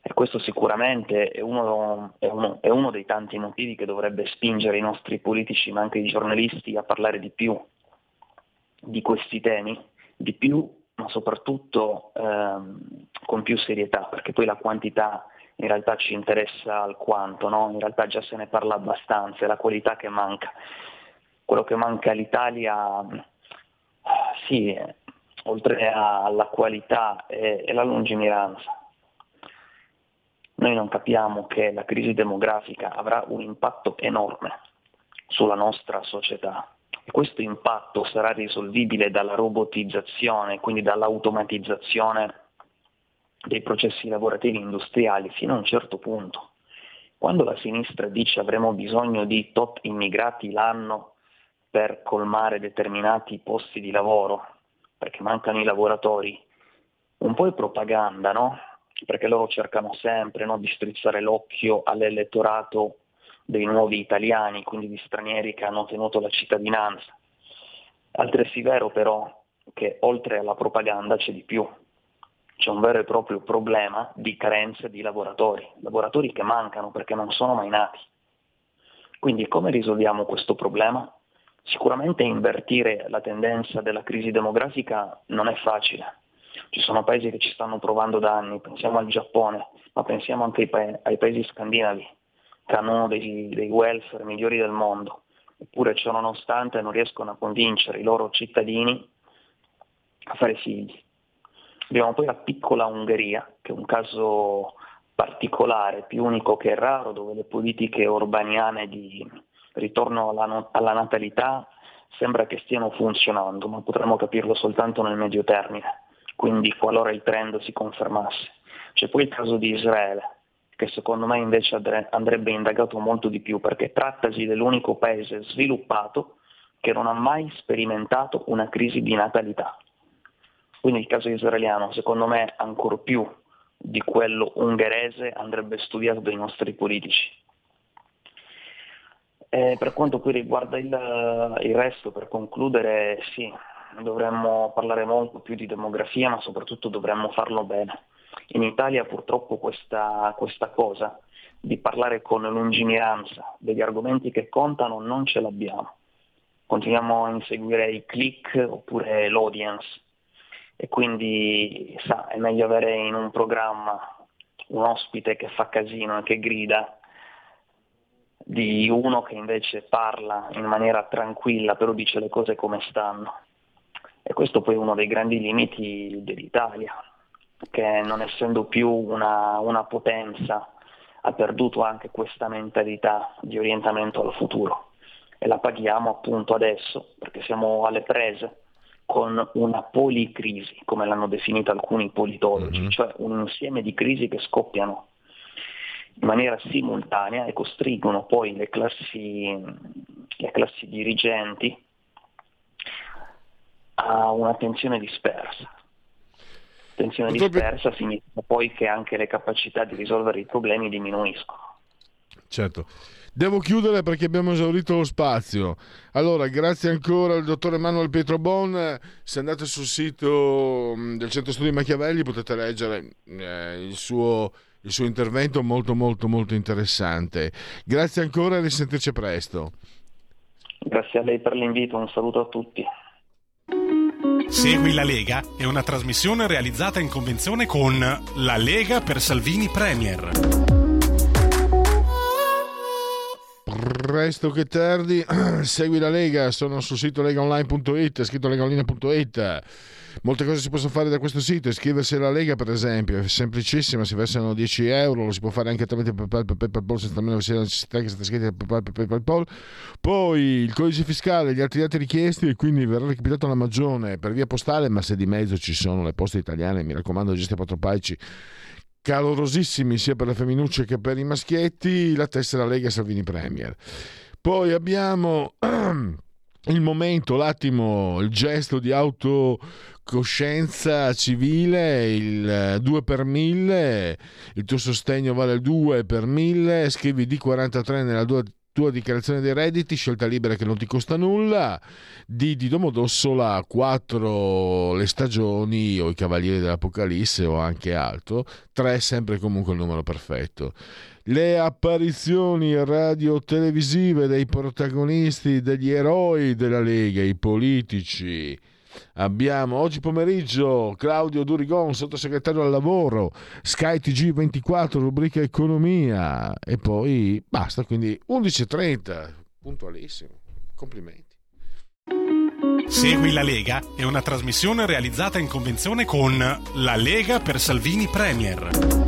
E questo sicuramente è uno, è uno- è uno dei tanti motivi che dovrebbe spingere i nostri politici, ma anche i giornalisti, a parlare di più di questi temi, di più, ma soprattutto ehm, con più serietà, perché poi la quantità in realtà ci interessa alquanto, no? in realtà già se ne parla abbastanza, è la qualità che manca. Quello che manca all'Italia, sì, oltre alla qualità, è, è la lungimiranza. Noi non capiamo che la crisi demografica avrà un impatto enorme sulla nostra società E questo impatto sarà risolvibile dalla robotizzazione, quindi dall'automatizzazione dei processi lavorativi industriali fino a un certo punto. Quando la sinistra dice avremo bisogno di tot immigrati l'anno per colmare determinati posti di lavoro, perché mancano i lavoratori, un po' è propaganda, no? Perché loro cercano sempre no, di strizzare l'occhio all'elettorato dei nuovi italiani, quindi di stranieri che hanno ottenuto la cittadinanza. Altresì vero però che oltre alla propaganda c'è di più, c'è un vero e proprio problema di carenza di lavoratori, lavoratori che mancano perché non sono mai nati. Quindi come risolviamo questo problema? Sicuramente invertire la tendenza della crisi demografica non è facile. Ci sono paesi che ci stanno provando da anni, pensiamo al Giappone, ma pensiamo anche ai, pa- ai paesi scandinavi, che hanno uno dei, dei welfare migliori del mondo, eppure ciò nonostante non riescono a convincere i loro cittadini a fare figli. Abbiamo poi la piccola Ungheria, che è un caso particolare, più unico che raro, dove le politiche urbaniane di ritorno alla, no- alla natalità sembra che stiano funzionando, ma potremmo capirlo soltanto nel medio termine, quindi qualora il trend si confermasse. C'è poi il caso di Israele, che secondo me invece andre- andrebbe indagato molto di più, perché trattasi dell'unico paese sviluppato che non ha mai sperimentato una crisi di natalità. Quindi il caso israeliano, secondo me, ancor più di quello ungherese, andrebbe studiato dai nostri politici. E per quanto poi riguarda il, il resto, per concludere, sì, dovremmo parlare molto più di demografia, ma soprattutto dovremmo farlo bene. In Italia purtroppo questa, questa cosa di parlare con lungimiranza degli argomenti che contano non ce l'abbiamo. Continuiamo a inseguire i click oppure l'audience e quindi sa, è meglio avere in un programma un ospite che fa casino e che grida di uno che invece parla in maniera tranquilla, però dice le cose come stanno. E questo poi è uno dei grandi limiti dell'Italia, che non essendo più una, una potenza ha perduto anche questa mentalità di orientamento al futuro e la paghiamo appunto adesso perché siamo alle prese con una policrisi, come l'hanno definita alcuni politologi, Mhm. cioè un insieme di crisi che scoppiano in maniera simultanea e costringono poi le classi, le classi dirigenti a un'attenzione dispersa. Attenzione dispersa significa poi che anche le capacità di risolvere i problemi diminuiscono. Certo. Devo chiudere perché abbiamo esaurito lo spazio. Allora, grazie ancora al dottor Emanuele Pietrobon. Se andate sul sito mh, del Centro Studi Machiavelli potete leggere eh, il, suo, il suo intervento molto molto molto interessante. Grazie ancora e risentirci presto. Grazie a lei per l'invito, un saluto a tutti. Segui la Lega è una trasmissione realizzata in convenzione con La Lega per Salvini Premier. Presto che tardi, segui la Lega, sono sul sito legaonline.it, scritto legaonline.it. Molte cose si possono fare da questo sito, iscriversi alla Lega per esempio, è semplicissima, si versano 10 euro, lo si può fare anche tramite PayPal, PayPal, senza sia la necessità che siate iscritti a PayPal, PayPal. Poi il codice fiscale, gli altri dati richiesti e quindi verrà recapitato alla magione per via postale, ma se di mezzo ci sono le poste italiane, mi raccomando, gesti a quattro paici calorosissimi sia per le femminucce che per i maschietti, la tessera Lega Salvini Premier. Poi abbiamo il momento, l'attimo, il gesto di autocoscienza civile, il 2 per 1000, il tuo sostegno vale il 2 per 1000, scrivi D43 nella tua tua dichiarazione dei redditi, scelta libera che non ti costa nulla, di, di Domodossola 4 le stagioni o i Cavalieri dell'Apocalisse o anche altro, 3 sempre comunque il numero perfetto. Le apparizioni radio-televisive dei protagonisti, degli eroi della Lega, i politici. Abbiamo oggi pomeriggio Claudio Durigon, sottosegretario al lavoro, Sky TG24, rubrica economia e poi basta, quindi 11.30, puntualissimo. Complimenti. Segui la Lega è una trasmissione realizzata in convenzione con La Lega per Salvini Premier.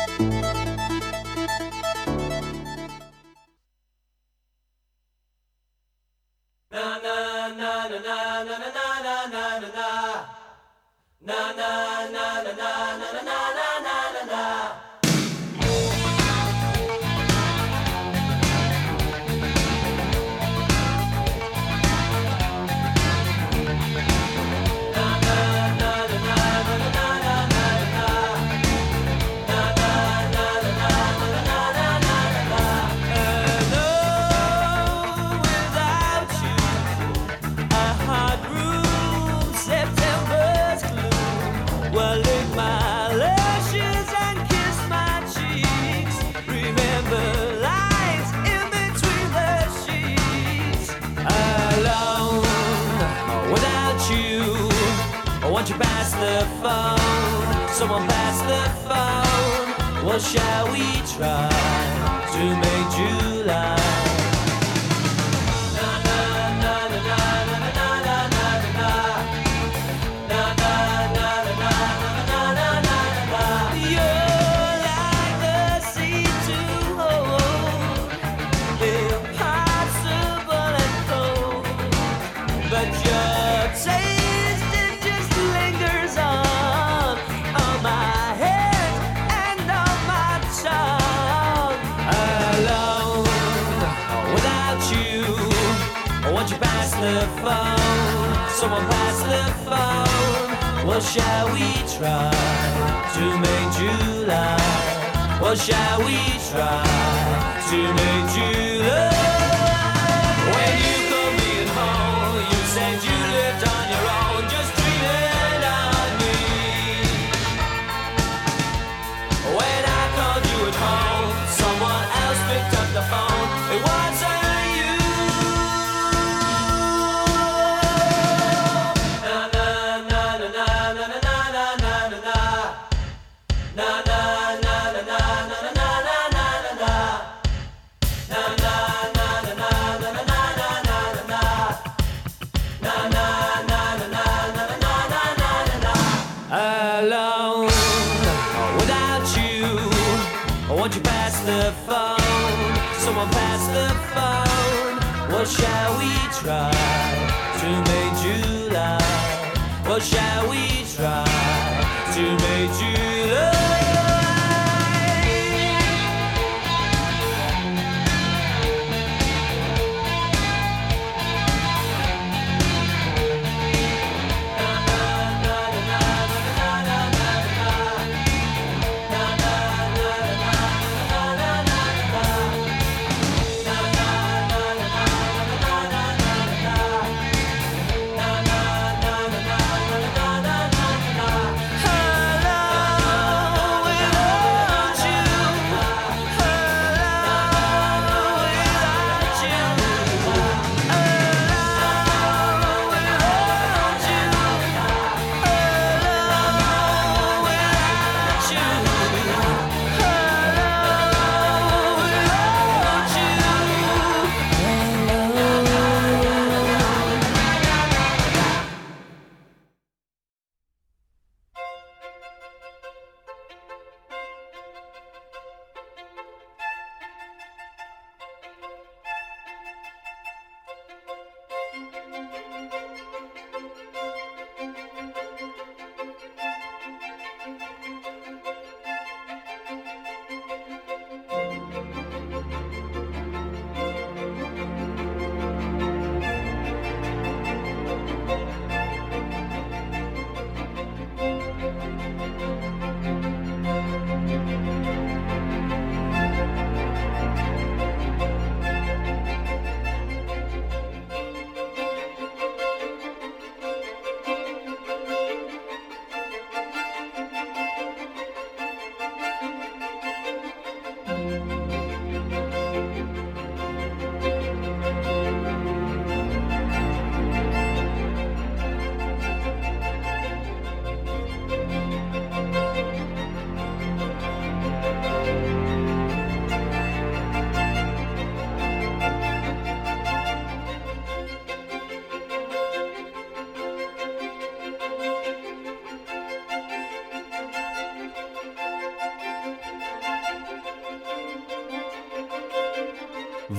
side. 是每句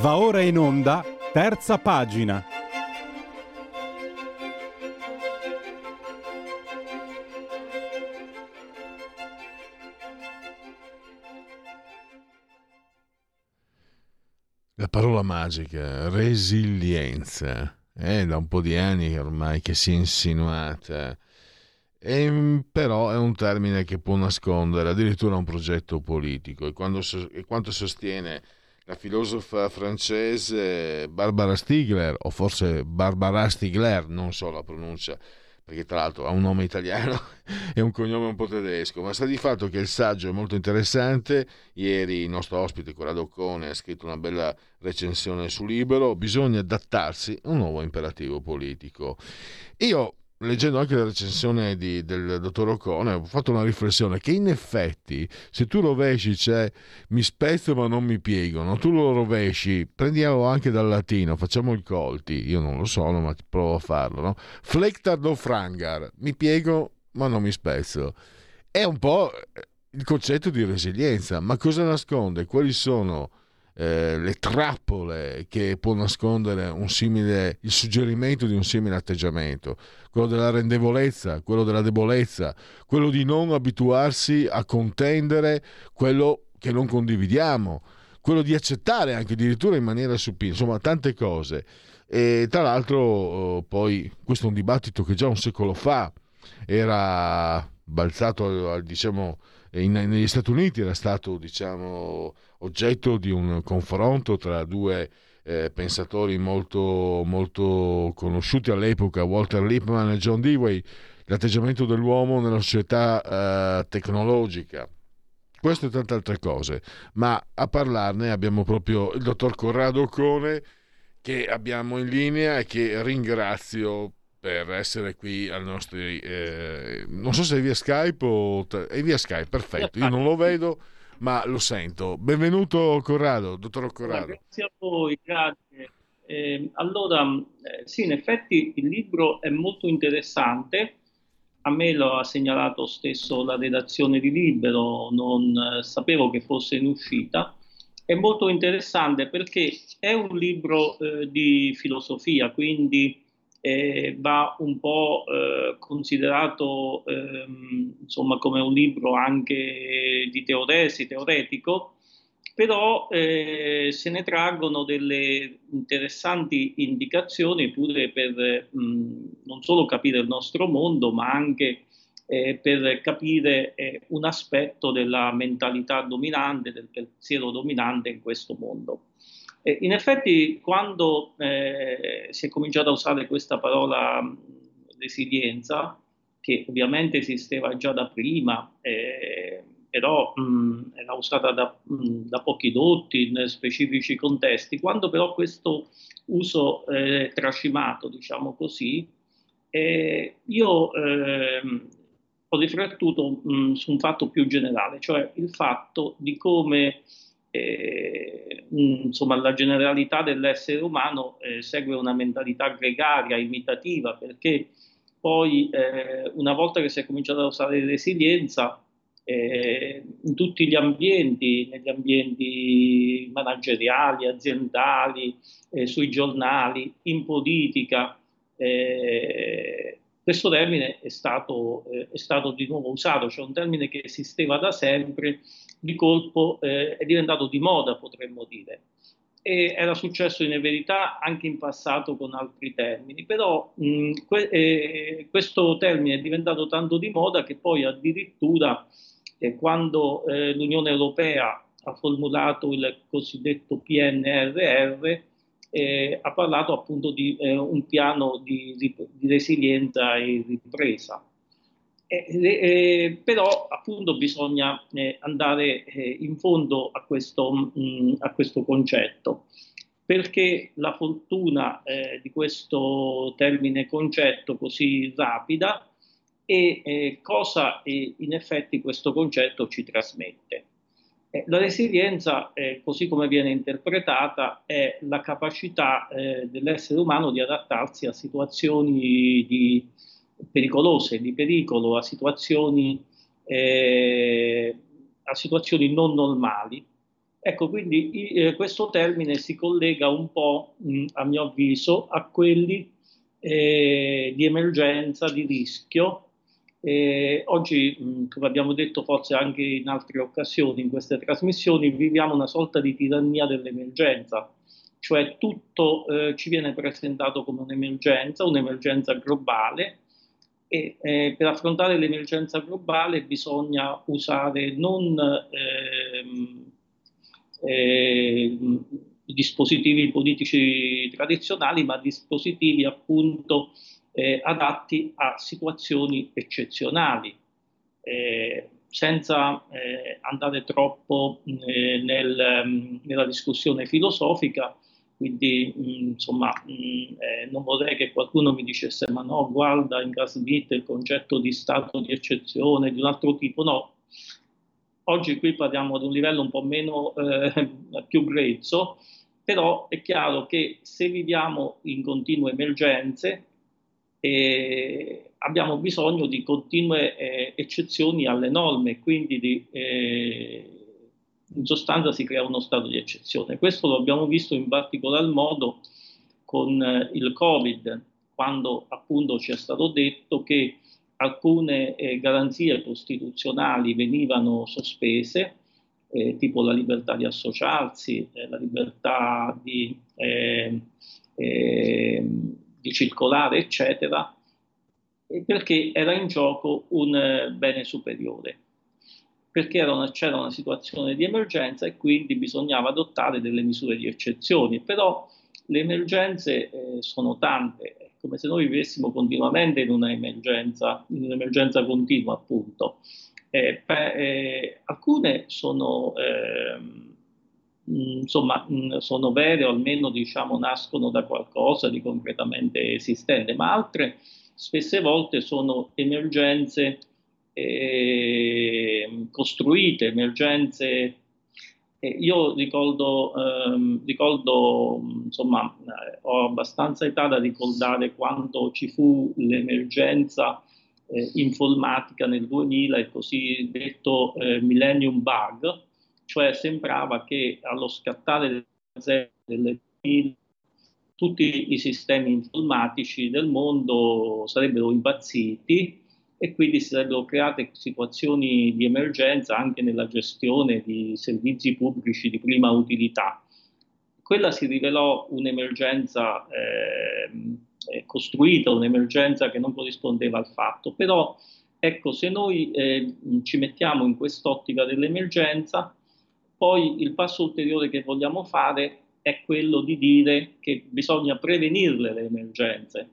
Va ora in onda, terza pagina. La parola magica, resilienza, è da un po' di anni ormai che si è insinuata, e, però è un termine che può nascondere addirittura un progetto politico e, quando, e quanto sostiene la filosofa francese Barbara Stigler, o forse Barbara Stigler, non so la pronuncia, perché tra l'altro ha un nome italiano e un cognome un po' tedesco, ma sta di fatto che il saggio è molto interessante. Ieri il nostro ospite Corrado Cone ha scritto una bella recensione su Libero, bisogna adattarsi a un nuovo imperativo politico. Io leggendo anche la recensione di- del dottor Ocone, ho fatto una riflessione che in effetti se tu rovesci c'è mi spezzo ma non mi piego, no? tu lo rovesci, prendiamo anche dal latino, facciamo il colti, io non lo so, no, ma provo a farlo, no? Flectard o frangar, mi piego ma non mi spezzo. È un po' il concetto di resilienza, ma cosa nasconde? Quali sono eh, le trappole che può nascondere simile, il suggerimento di un simile atteggiamento, quello della rendevolezza, quello della debolezza, quello di non abituarsi a contendere quello che non condividiamo, quello di accettare anche addirittura in maniera supina, insomma tante cose. E tra l'altro eh, poi questo è un dibattito che già un secolo fa era balzato, al- diciamo, in- negli Stati Uniti era stato, diciamo, oggetto di un confronto tra due eh, pensatori molto, molto conosciuti all'epoca, Walter Lippmann e John Dewey, l'atteggiamento dell'uomo nella società eh, tecnologica. Questo e tante altre cose, ma a parlarne abbiamo proprio il dottor Corrado Cone che abbiamo in linea e che ringrazio per essere qui al nostro... eh, non so se è via Skype o... È via Skype, perfetto. Io non lo vedo, ma lo sento. Benvenuto Corrado, dottor Corrado. Grazie a voi, grazie. Eh, allora, sì, in effetti il libro è molto interessante. A me lo ha segnalato stesso la redazione di Libero, non eh, sapevo che fosse in uscita. È molto interessante perché è un libro eh, di filosofia, quindi eh, va un po' eh, considerato ehm, insomma come un libro anche di teoresi, teoretico, però eh, se ne traggono delle interessanti indicazioni pure per mh, non solo capire il nostro mondo, ma anche eh, per capire eh, un aspetto della mentalità dominante, del pensiero dominante in questo mondo. Eh, in effetti, quando eh, si è cominciato a usare questa parola resilienza, che ovviamente esisteva già da prima, eh, però mh, era usata da, mh, da pochi dotti in specifici contesti, quando però questo uso è trascimato, diciamo così, eh, io ehm, ho riflettuto mh, su un fatto più generale, cioè il fatto di come eh, mh, insomma, la generalità dell'essere umano eh, segue una mentalità gregaria, imitativa, perché poi eh, una volta che si è cominciato a usare resilienza, eh, in tutti gli ambienti, negli ambienti manageriali, aziendali, eh, sui giornali, in politica, eh, questo termine è stato, è stato di nuovo usato, cioè un termine che esisteva da sempre, di colpo eh, è diventato di moda, potremmo dire. E era successo in verità anche in passato con altri termini, però mh, que- eh, questo termine è diventato tanto di moda che poi addirittura eh, quando eh, l'Unione Europea ha formulato il cosiddetto PNRR, eh, ha parlato appunto di eh, un piano di- di resilienza e ripresa. Eh, eh, però appunto bisogna eh, andare eh, in fondo a questo, mh, a questo concetto, perché la fortuna eh, di questo termine concetto così rapida e eh, cosa in effetti questo concetto ci trasmette. La resilienza, così come viene interpretata, è la capacità dell'essere umano di adattarsi a situazioni di- pericolose, di pericolo, a situazioni, eh, a situazioni non normali Ecco, quindi eh, questo termine si collega un po', mh, a mio avviso, a quelli eh, di emergenza, di rischio. Eh, oggi, mh, come abbiamo detto forse anche in altre occasioni in queste trasmissioni, viviamo una sorta di tirannia dell'emergenza, cioè tutto eh, ci viene presentato come un'emergenza, un'emergenza globale e eh, per affrontare l'emergenza globale bisogna usare non ehm, ehm, dispositivi politici tradizionali, ma dispositivi appunto eh, adatti a situazioni eccezionali, eh, senza eh, andare troppo eh, nel, mm, nella discussione filosofica. Quindi, mh, insomma, mh, eh, non vorrei che qualcuno mi dicesse: ma no, guarda, in Gasbit il concetto di stato di eccezione di un altro tipo. No, Oggi qui parliamo ad un livello un po' meno eh, più grezzo, però è chiaro che se viviamo in continue emergenze eh, abbiamo bisogno di continue eh, eccezioni alle norme, quindi di, eh, in sostanza si crea uno stato di eccezione. Questo lo abbiamo visto in particolar modo con eh, il Covid, quando appunto ci è stato detto che alcune eh, garanzie costituzionali venivano sospese, eh, tipo la libertà di associarsi, eh, la libertà di, eh, eh, di circolare, eccetera, perché era in gioco un eh, bene superiore, perché una- c'era una situazione di emergenza e quindi bisognava adottare delle misure di eccezione. Però le emergenze eh, sono tante, è come se noi vivessimo continuamente in una emergenza, in un'emergenza continua, appunto. Eh, pe- eh, alcune sono, ehm, insomma, sono vere o almeno diciamo, nascono da qualcosa di concretamente esistente, ma altre spesse volte sono emergenze eh, costruite, emergenze. eh, io ricordo, ehm, ricordo, insomma, eh, ho abbastanza età da ricordare quando ci fu l'emergenza eh, informatica nel 2000, il cosiddetto eh, Millennium Bug, cioè sembrava che allo scattare del 2000 tutti i sistemi informatici del mondo sarebbero impazziti e quindi si sarebbero create situazioni di emergenza anche nella gestione di servizi pubblici di prima utilità. Quella si rivelò un'emergenza ehm, eh, costruita, un'emergenza che non corrispondeva al fatto, però ecco, se noi eh, ci mettiamo in quest'ottica dell'emergenza, poi il passo ulteriore che vogliamo fare è quello di dire che bisogna prevenirle le emergenze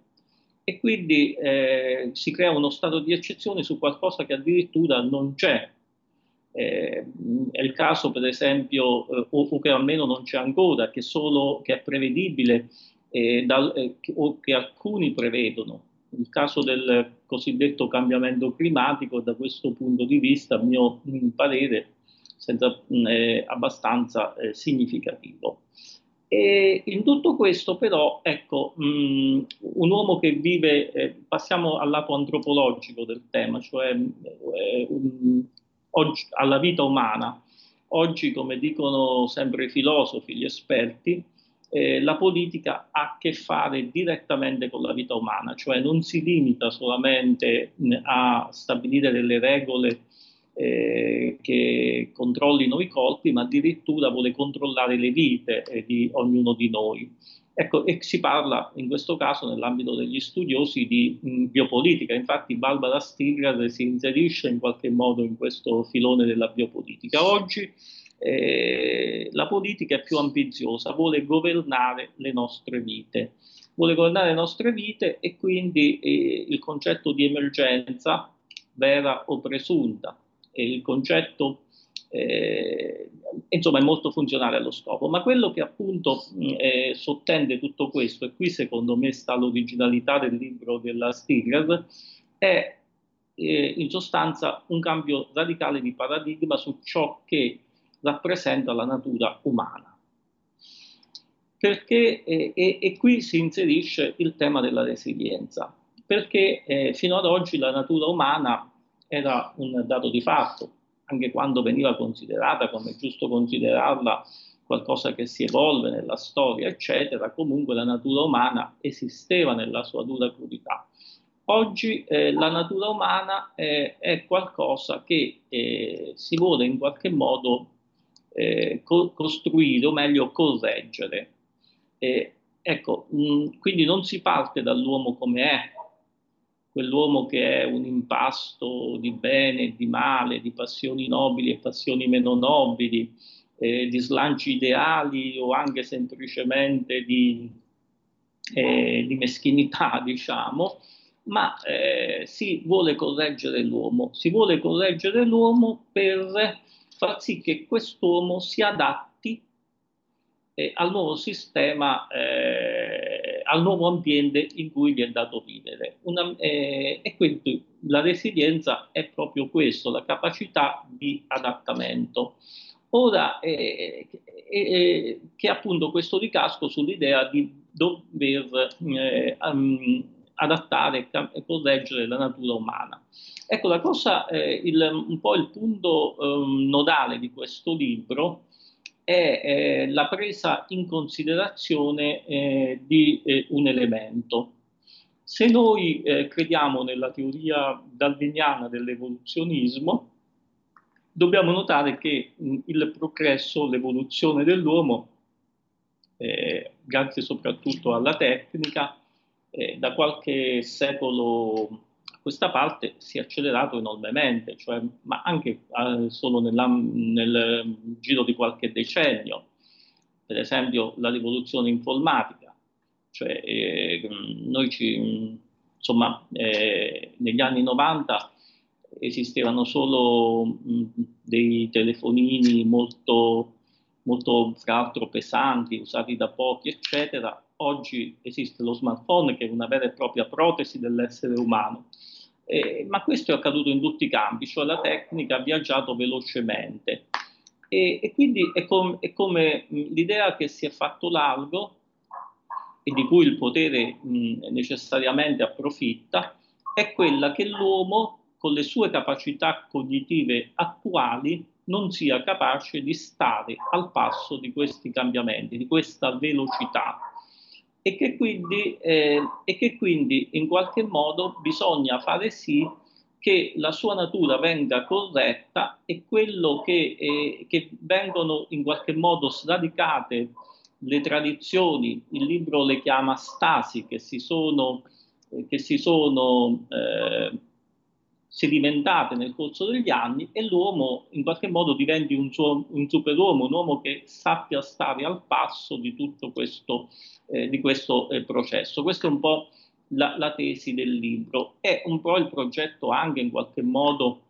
e quindi eh, si crea uno stato di eccezione su qualcosa che addirittura non c'è. Eh, è il caso, per esempio, eh, o, o che almeno non c'è ancora, che, solo, che è prevedibile eh, dal- eh, o che alcuni prevedono. Il caso del cosiddetto cambiamento climatico, da questo punto di vista, a mio parere, senza, è abbastanza eh, significativo. E in tutto questo, però, ecco, mh, un uomo che vive, eh, passiamo al lato antropologico del tema, cioè eh, um, oggi- alla vita umana. Oggi, come dicono sempre i filosofi, gli esperti, eh, la politica ha a che fare direttamente con la vita umana, cioè non si limita solamente mh, a stabilire delle regole eh, che controllino i colpi, ma addirittura vuole controllare le vite eh, di ognuno di noi. Ecco, e si parla in questo caso nell'ambito degli studiosi di mh, biopolitica, infatti Barbara Stigler si inserisce in qualche modo in questo filone della biopolitica. Oggi eh, la politica è più ambiziosa, vuole governare le nostre vite, vuole governare le nostre vite e quindi eh, il concetto di emergenza vera o presunta, il concetto eh, insomma è molto funzionale allo scopo, ma quello che appunto mh, eh, sottende tutto questo, e qui secondo me sta l'originalità del libro della Stigler, è eh, in sostanza un cambio radicale di paradigma su ciò che rappresenta la natura umana. Perché, eh, e, e qui si inserisce il tema della resilienza, perché eh, fino ad oggi la natura umana era un dato di fatto, anche quando veniva considerata, come è giusto considerarla, qualcosa che si evolve nella storia, eccetera, comunque la natura umana esisteva nella sua dura crudità. Oggi eh, la natura umana è, è qualcosa che eh, si vuole in qualche modo eh, co- costruire, o meglio correggere. Eh, ecco, mh, quindi non si parte dall'uomo come è, quell'uomo che è un impasto di bene e di male, di passioni nobili e passioni meno nobili, eh, di slanci ideali o anche semplicemente di, eh, di meschinità, diciamo, ma eh, si vuole correggere l'uomo, si vuole correggere l'uomo per far sì che quest'uomo si adatti eh, al nuovo sistema, eh, al nuovo ambiente in cui gli è dato vivere. Una, eh, e quindi la resilienza è proprio questo, la capacità di adattamento. Ora, eh, eh, che appunto questo ricasco sull'idea di dover eh, um, adattare e correggere la natura umana. Ecco, la cosa, eh, il, un po' il punto um, nodale di questo libro è eh, la presa in considerazione eh, di eh, un elemento. Se noi eh, crediamo nella teoria darwiniana dell'evoluzionismo, dobbiamo notare che mh, il progresso, l'evoluzione dell'uomo, eh, grazie soprattutto alla tecnica, eh, da qualche secolo questa parte si è accelerato enormemente, cioè, ma anche eh, solo nella, nel giro di qualche decennio. Per esempio la rivoluzione informatica, cioè, eh, noi ci, insomma, eh, negli anni 90 esistevano solo mh, dei telefonini molto, molto, fra l'altro, pesanti, usati da pochi, eccetera. Oggi esiste lo smartphone che è una vera e propria protesi dell'essere umano. Eh, ma questo è accaduto in tutti i campi, cioè la tecnica ha viaggiato velocemente. E, e quindi è, com- è come l'idea che si è fatto largo e di cui il potere mh, necessariamente approfitta, è quella che l'uomo con le sue capacità cognitive attuali non sia capace di stare al passo di questi cambiamenti, di questa velocità e che quindi, eh, e che quindi in qualche modo bisogna fare sì che la sua natura venga corretta e quello che, eh, che vengono in qualche modo sradicate le tradizioni, il libro le chiama stasi, che si sono, eh, che si sono eh, sedimentate nel corso degli anni e l'uomo in qualche modo diventi un, suo, un superuomo, un uomo che sappia stare al passo di tutto questo, eh, di questo eh, processo. Questa è un po' la, la, tesi del libro, è un po' il progetto anche in qualche modo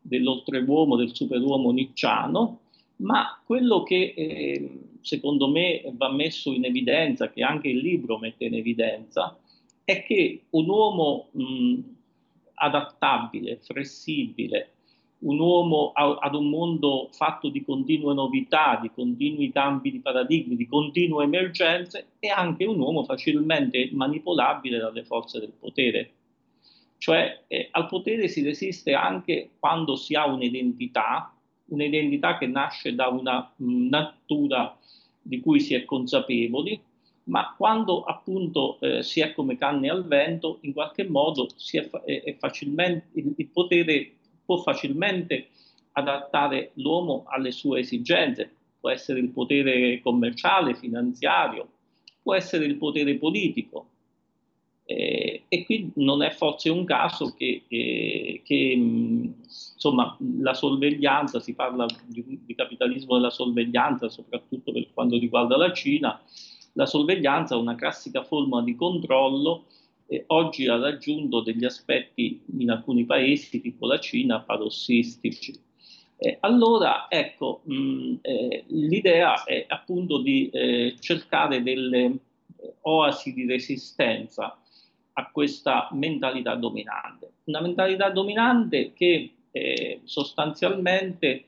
dell'oltreuomo, del superuomo nicciano, ma quello che eh, secondo me va messo in evidenza, che anche il libro mette in evidenza, è che un uomo mh, adattabile, flessibile, un uomo ad un mondo fatto di continue novità, di continui cambi di paradigmi, di continue emergenze, è anche un uomo facilmente manipolabile dalle forze del potere. Cioè eh, al potere si resiste anche quando si ha un'identità, un'identità che nasce da una natura di cui si è consapevoli, ma quando appunto eh, si è come canne al vento, in qualche modo è, è, è il, il, potere può facilmente adattare l'uomo alle sue esigenze, può essere il potere commerciale, finanziario, può essere il potere politico. Eh, e qui non è forse un caso che, eh, che mh, insomma, la sorveglianza, si parla di, di capitalismo della sorveglianza, soprattutto per quanto riguarda la Cina, la sorveglianza, una classica forma di controllo, eh, oggi ha raggiunto degli aspetti in alcuni paesi, tipo la Cina, parossistici. Eh, allora, ecco, mh, eh, l'idea è appunto di eh, cercare delle eh, oasi di resistenza a questa mentalità dominante. Una mentalità dominante che eh, sostanzialmente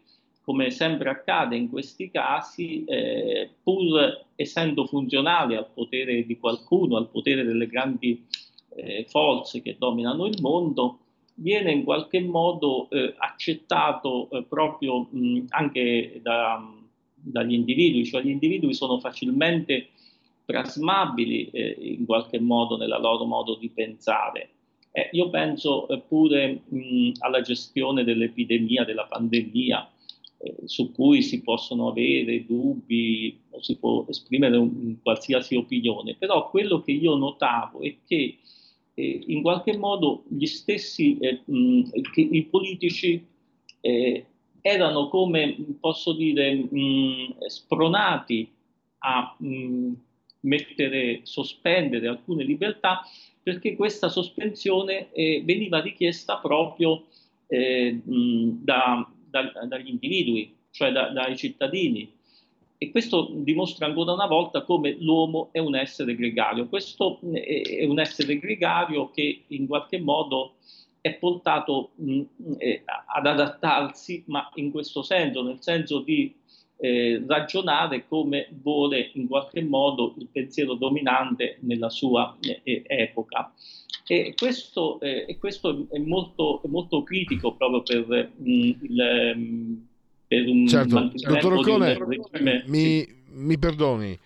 come sempre accade in questi casi, eh, pur essendo funzionale al potere di qualcuno, al potere delle grandi eh, forze che dominano il mondo, viene in qualche modo eh, accettato eh, proprio mh, anche da- dagli individui, cioè gli individui sono facilmente plasmabili eh, in qualche modo nella loro modo di pensare. Eh, io penso pure mh, alla gestione dell'epidemia, della pandemia, eh, su cui si possono avere dubbi o si può esprimere un- qualsiasi opinione, però quello che io notavo è che eh, in qualche modo gli stessi eh, mh, i politici eh, erano come posso dire mh, spronati a mh, mettere, sospendere alcune libertà perché questa sospensione eh, veniva richiesta proprio eh, mh, da- da- dagli individui, cioè da- dai cittadini. E questo dimostra ancora una volta come l'uomo è un essere gregario. Questo è è un essere gregario che in qualche modo è portato mh, eh, ad adattarsi, ma in questo senso, nel senso di eh, ragionare come vuole in qualche modo il pensiero dominante nella sua eh, eh, epoca. E questo, eh, e questo è, molto, molto critico proprio per, mh, il, mh, per un Certo, dottor Ocone, regime- mi, mi perdoni,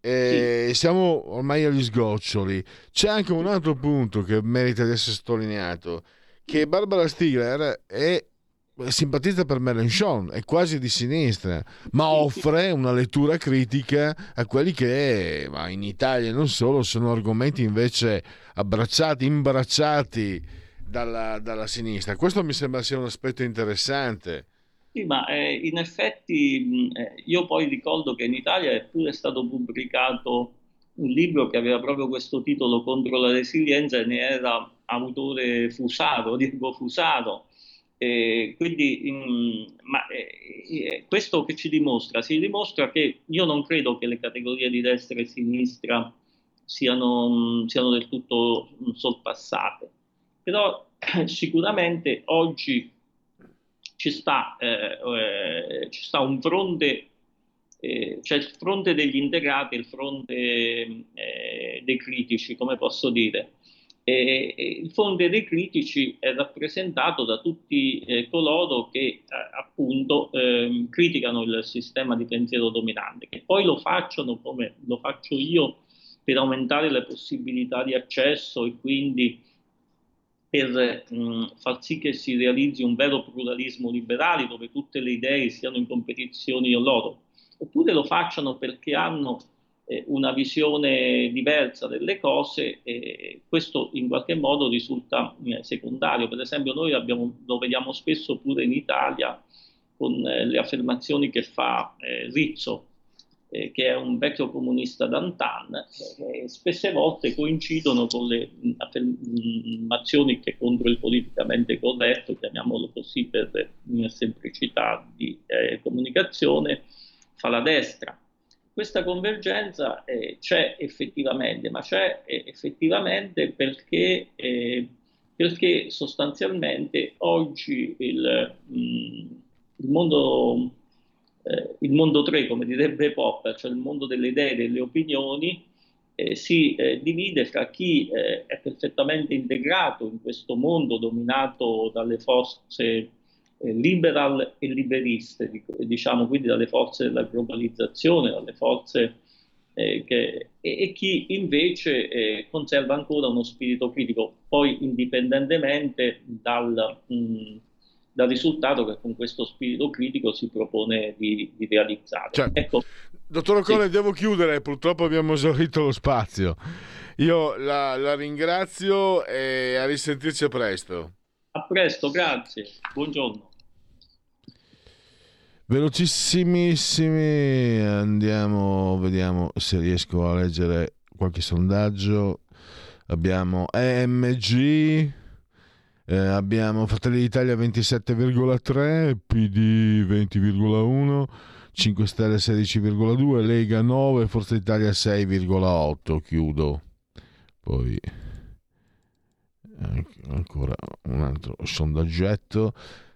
eh, siamo ormai agli sgoccioli. C'è anche un altro punto che merita di essere sottolineato, che Barbara Stigler è simpatizza per Mélenchon, è quasi di sinistra, ma offre una lettura critica a quelli che ma in Italia e non solo sono argomenti invece abbracciati, imbracciati dalla, dalla sinistra. Questo mi sembra sia un aspetto interessante. Sì, ma eh, in effetti eh, io poi ricordo che in Italia è pure stato pubblicato un libro che aveva proprio questo titolo contro la resilienza e ne era autore Fusaro, Diego Fusaro. Eh, quindi, mh, ma eh, eh, questo che ci dimostra? Si dimostra che io non credo che le categorie di destra e sinistra siano, siano del tutto sorpassate, però sicuramente oggi ci sta, eh, eh, ci sta un fronte, eh, c'è il fronte degli integrati il fronte eh, dei critici, come posso dire. E- il fronte dei critici è rappresentato da tutti eh, coloro che eh, appunto ehm, criticano il sistema di pensiero dominante, che poi lo facciano come lo faccio io per aumentare le possibilità di accesso e quindi per mh, far sì che si realizzi un vero pluralismo liberale dove tutte le idee siano in competizione loro, oppure lo facciano perché hanno eh, una visione diversa delle cose e questo in qualche modo risulta eh, secondario. Per esempio noi abbiamo- lo vediamo spesso pure in Italia con eh, le affermazioni che fa eh, Rizzo, eh, che è un vecchio comunista d'antan, eh, spesse volte coincidono con le mh, affermazioni che contro il politicamente corretto, chiamiamolo così per semplicità di eh, comunicazione, fa la destra. Questa convergenza eh, c'è effettivamente, ma c'è eh, effettivamente perché, eh, perché sostanzialmente oggi il, mh, il mondo eh, il mondo 3, come direbbe Popper, cioè il mondo delle idee e delle opinioni, eh, si eh, divide fra chi eh, è perfettamente integrato in questo mondo dominato dalle forze liberal e liberiste, dic- diciamo quindi dalle forze della globalizzazione, dalle forze eh, che- e, e chi invece eh, conserva ancora uno spirito critico, poi indipendentemente dal, mh, dal risultato che con questo spirito critico si propone di, di realizzare. Cioè, Ecco, Dottor Ocone, devo chiudere, purtroppo abbiamo esaurito lo spazio. Io la, la ringrazio e a risentirci presto. a presto, grazie, buongiorno. Velocissimissimi, andiamo, vediamo se riesco a leggere qualche sondaggio. Abbiamo EMG, eh, abbiamo Fratelli d'Italia 27,3, PD 20,1, 5 Stelle 16,2, Lega 9, Forza Italia 6,8. Chiudo. Poi anche- ancora un altro sondaggetto.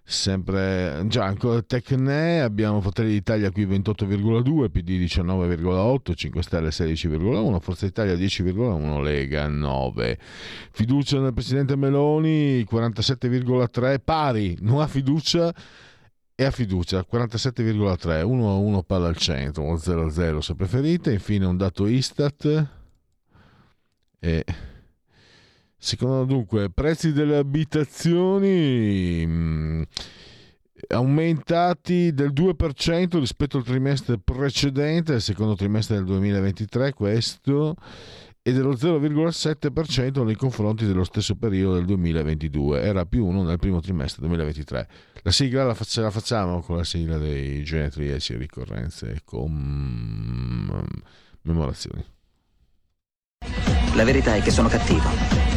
Sempre già ancora Tecne abbiamo Fratelli d'Italia qui 28,2 PD 19,8 5 Stelle 16,1 Forza Italia 10,1 Lega 9 fiducia nel Presidente Meloni 47,3 pari non ha fiducia e ha fiducia 47,3 1 a 1 palla al centro 1 0 a 0 se preferite. Infine un dato Istat e Secondo dunque, prezzi delle abitazioni mh, aumentati del 2% rispetto al trimestre precedente, al secondo trimestre del 2023, questo, e dello 0,7% nei confronti dello stesso periodo del 2022. Era più 1 nel primo trimestre 2023. La sigla la, fac- la facciamo con la sigla dei genetriaci, ricorrenze e commemorazioni. La verità è che sono cattivo.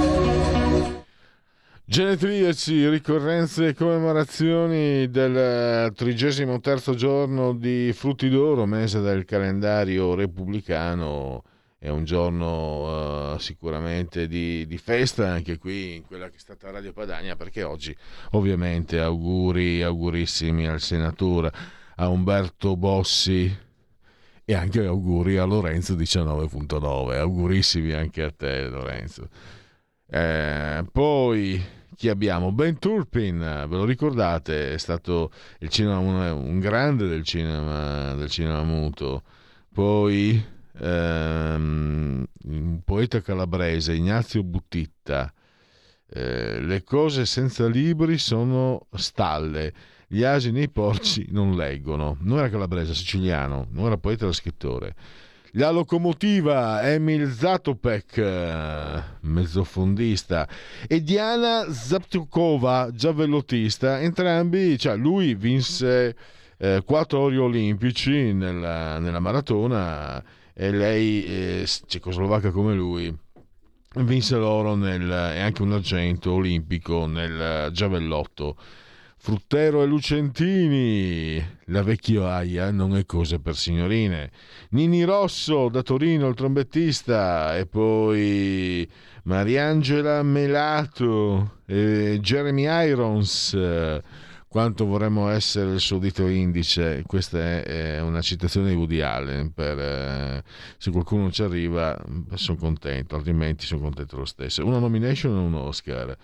Genetriaci, ricorrenze e commemorazioni del trigesimo terzo giorno di Frutti d'Oro, mese del calendario repubblicano. È un giorno eh, sicuramente di, di festa anche qui in quella che è stata Radio Padania, perché oggi ovviamente auguri, augurissimi al senatore, a Umberto Bossi e anche auguri a Lorenzo 19.9. Augurissimi anche a te Lorenzo. Eh, poi chi abbiamo? Ben Turpin, ve lo ricordate? È stato cinema, un, un grande del cinema, del cinema muto. Poi ehm, un poeta calabrese, Ignazio Buttitta. Eh, le cose senza libri sono stalle. Gli asini e i porci non leggono. Non era calabrese, siciliano, non era poeta, era scrittore. La locomotiva Emil Zatopek, eh, mezzofondista, e Diana Zaptukova, giavellotista, entrambi, cioè lui vinse eh, quattro ori olimpici nella, nella maratona e lei, eh, cecoslovacca come lui, vinse l'oro e anche un argento olimpico nel giavellotto. Fruttero e Lucentini, la vecchioaia non è cosa per signorine. Nini Rosso da Torino, il trombettista, e poi Mariangela Melato e Jeremy Irons. Quanto vorremmo essere il suo dito indice, questa è, una citazione di Woody Allen. Per, eh, se qualcuno ci arriva, sono contento, altrimenti sono contento lo stesso. Una nomination e un Oscar.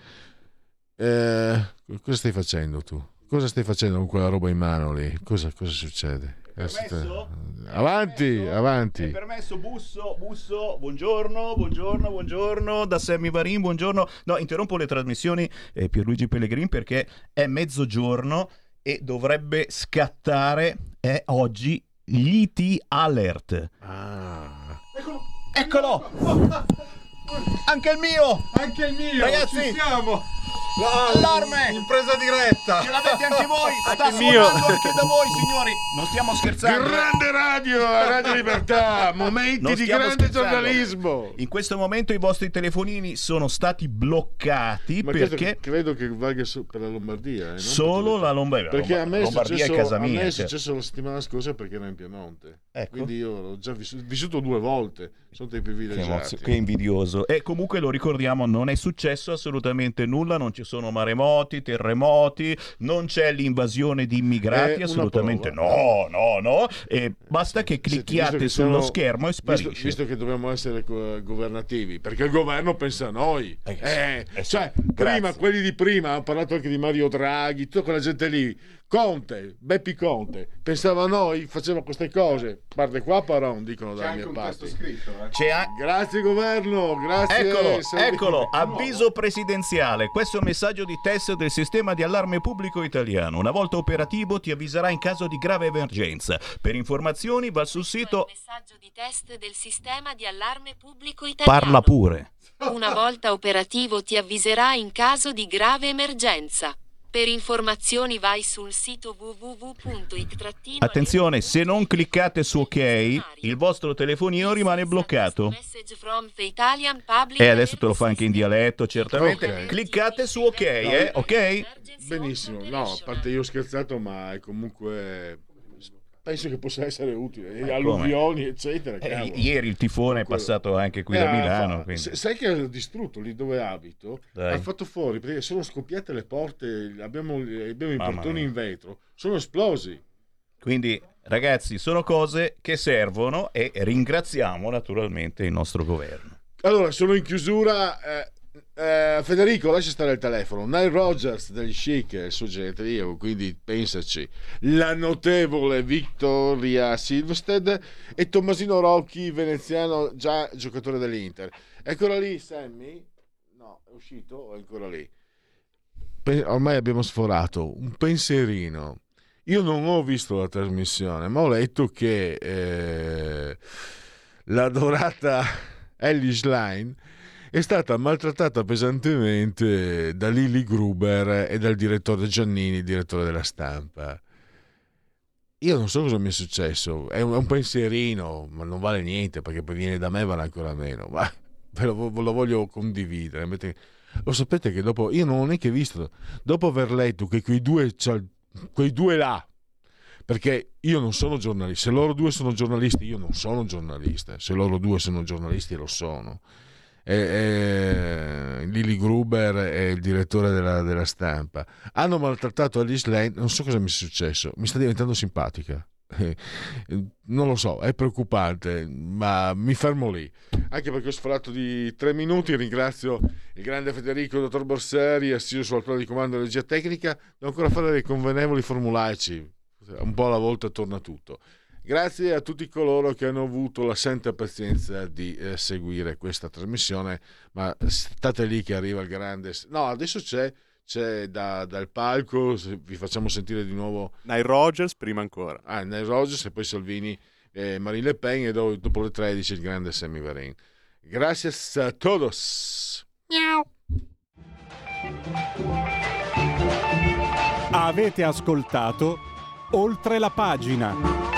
Eh, cosa stai facendo tu? Cosa stai facendo con quella roba in mano lì? Cosa, cosa succede? Permesso? Avanti, avanti. È permesso, busso, busso, buongiorno, buongiorno, buongiorno, da Sammy Varin, buongiorno. No, interrompo le trasmissioni, eh, Pierluigi Pellegrin, perché è mezzogiorno e dovrebbe scattare, è oggi, l'IT Alert. Ah. Eccolo! Anche il mio! Anche il mio! Ragazzi! Ci siamo! Allarme! Impresa diretta! Ce l'avete anche voi! Sta Anche il mio. suonando anche da voi, signori! Non stiamo scherzando! Grande radio, Radio Libertà, momenti di grande giornalismo. In questo momento i vostri telefonini sono stati bloccati Ma perché credo che valga per la Lombardia. eh, solo la Lombardia. Perché a me, è Lombardia è successo, casa a me mia. è successo la settimana scorsa perché ero in Piemonte. Ecco. Quindi io ho già vissuto, vissuto due volte. Sono dei Che, privilegiati. emozio- che invidioso. E comunque lo ricordiamo, non è successo assolutamente nulla, non ci sono maremoti, terremoti, non c'è l'invasione di immigrati, assolutamente no, no, no. E basta che clicchiate visto che sullo siamo- schermo e Visto, sparisce. visto che dobbiamo essere governativi, perché il governo pensa a noi. Eh, Eh, eh cioè, prima, quelli di prima, hanno parlato anche di Mario Draghi, tutta quella gente lì. Conte, Beppi Conte, pensava a noi, faceva queste cose. Guarda qua, Paron, dicono un parti. testo scritto. eh. C'è a- Grazie governo, grazie. Eccolo, eccolo, avviso presidenziale. Questo è un messaggio di test del sistema di allarme pubblico italiano. Una volta operativo ti avviserà in caso di grave emergenza. Per informazioni va sul sito Messaggio di test del sistema di allarme pubblico italiano. Parla pure. Una volta operativo ti avviserà in caso di grave emergenza. Per informazioni vai sul sito www.it- Attenzione, se non cliccate su ok, il vostro telefonino rimane bloccato. E adesso te lo fa anche in dialetto, certamente. Ok. Cliccate su ok, eh? Ok? Benissimo, no, a parte io ho scherzato, ma è comunque penso che possa essere utile. E come? alluvioni, eccetera. Eh, ieri il tifone è passato anche qui da Eh, Milano. fa- Sai che ha distrutto lì dove abito? Dai. Ha fatto fuori perché sono scoppiate le porte, abbiamo, abbiamo i portoni in vetro, sono esplosi. Quindi, ragazzi, sono cose che servono e ringraziamo naturalmente il nostro governo. Allora, sono in chiusura. eh, eh, Federico, lascia stare il telefono. Nile Rogers degli Chic è il suo generico, quindi pensaci. La notevole Victoria Silvested e Tommasino Rocchi, veneziano, già giocatore dell'Inter. Eccola lì, Sammy? No, è uscito o è ancora lì? Ormai abbiamo sforato. Un pensierino. Io non ho visto la trasmissione, ma ho letto che eh, l'adorata Ellie Schlein è stata maltrattata pesantemente da Lily Gruber e dal direttore Giannini, direttore della stampa. Io non so cosa mi è successo, è un, è un pensierino, ma non vale niente perché poi viene da me vale ancora meno, ma ve lo, ve lo voglio condividere. Avete- Lo sapete che dopo, io non ho neanche visto, dopo aver letto che quei due, cioè, quei due là, perché io non sono giornalista, se loro due sono giornalisti, io non sono giornalista, se loro due sono giornalisti lo sono. E, e Lily Gruber e il direttore della, della stampa hanno maltrattato Alice Lane, non so cosa mi sia successo, mi sta diventando simpatica. Non lo so, è preoccupante, ma mi fermo lì. Anche perché ho sforato di tre minuti. Ringrazio il grande Federico, dottor Borseri, assiso sulla tavola di comando di regia tecnica. Devo ancora fare dei convenevoli formulaici. Un po' alla volta torna tutto. Grazie a tutti coloro che hanno avuto la santa pazienza di eh, seguire questa trasmissione, ma state lì che arriva il grande... No, adesso c'è, c'è da- dal palco, vi facciamo sentire di nuovo... Nile Rogers prima ancora. Ah, Nile Rogers e poi Salvini e Marine Le Pen e do- dopo le 13 il grande Sammy Varin. Grazie a todos. Avete ascoltato Oltre la pagina.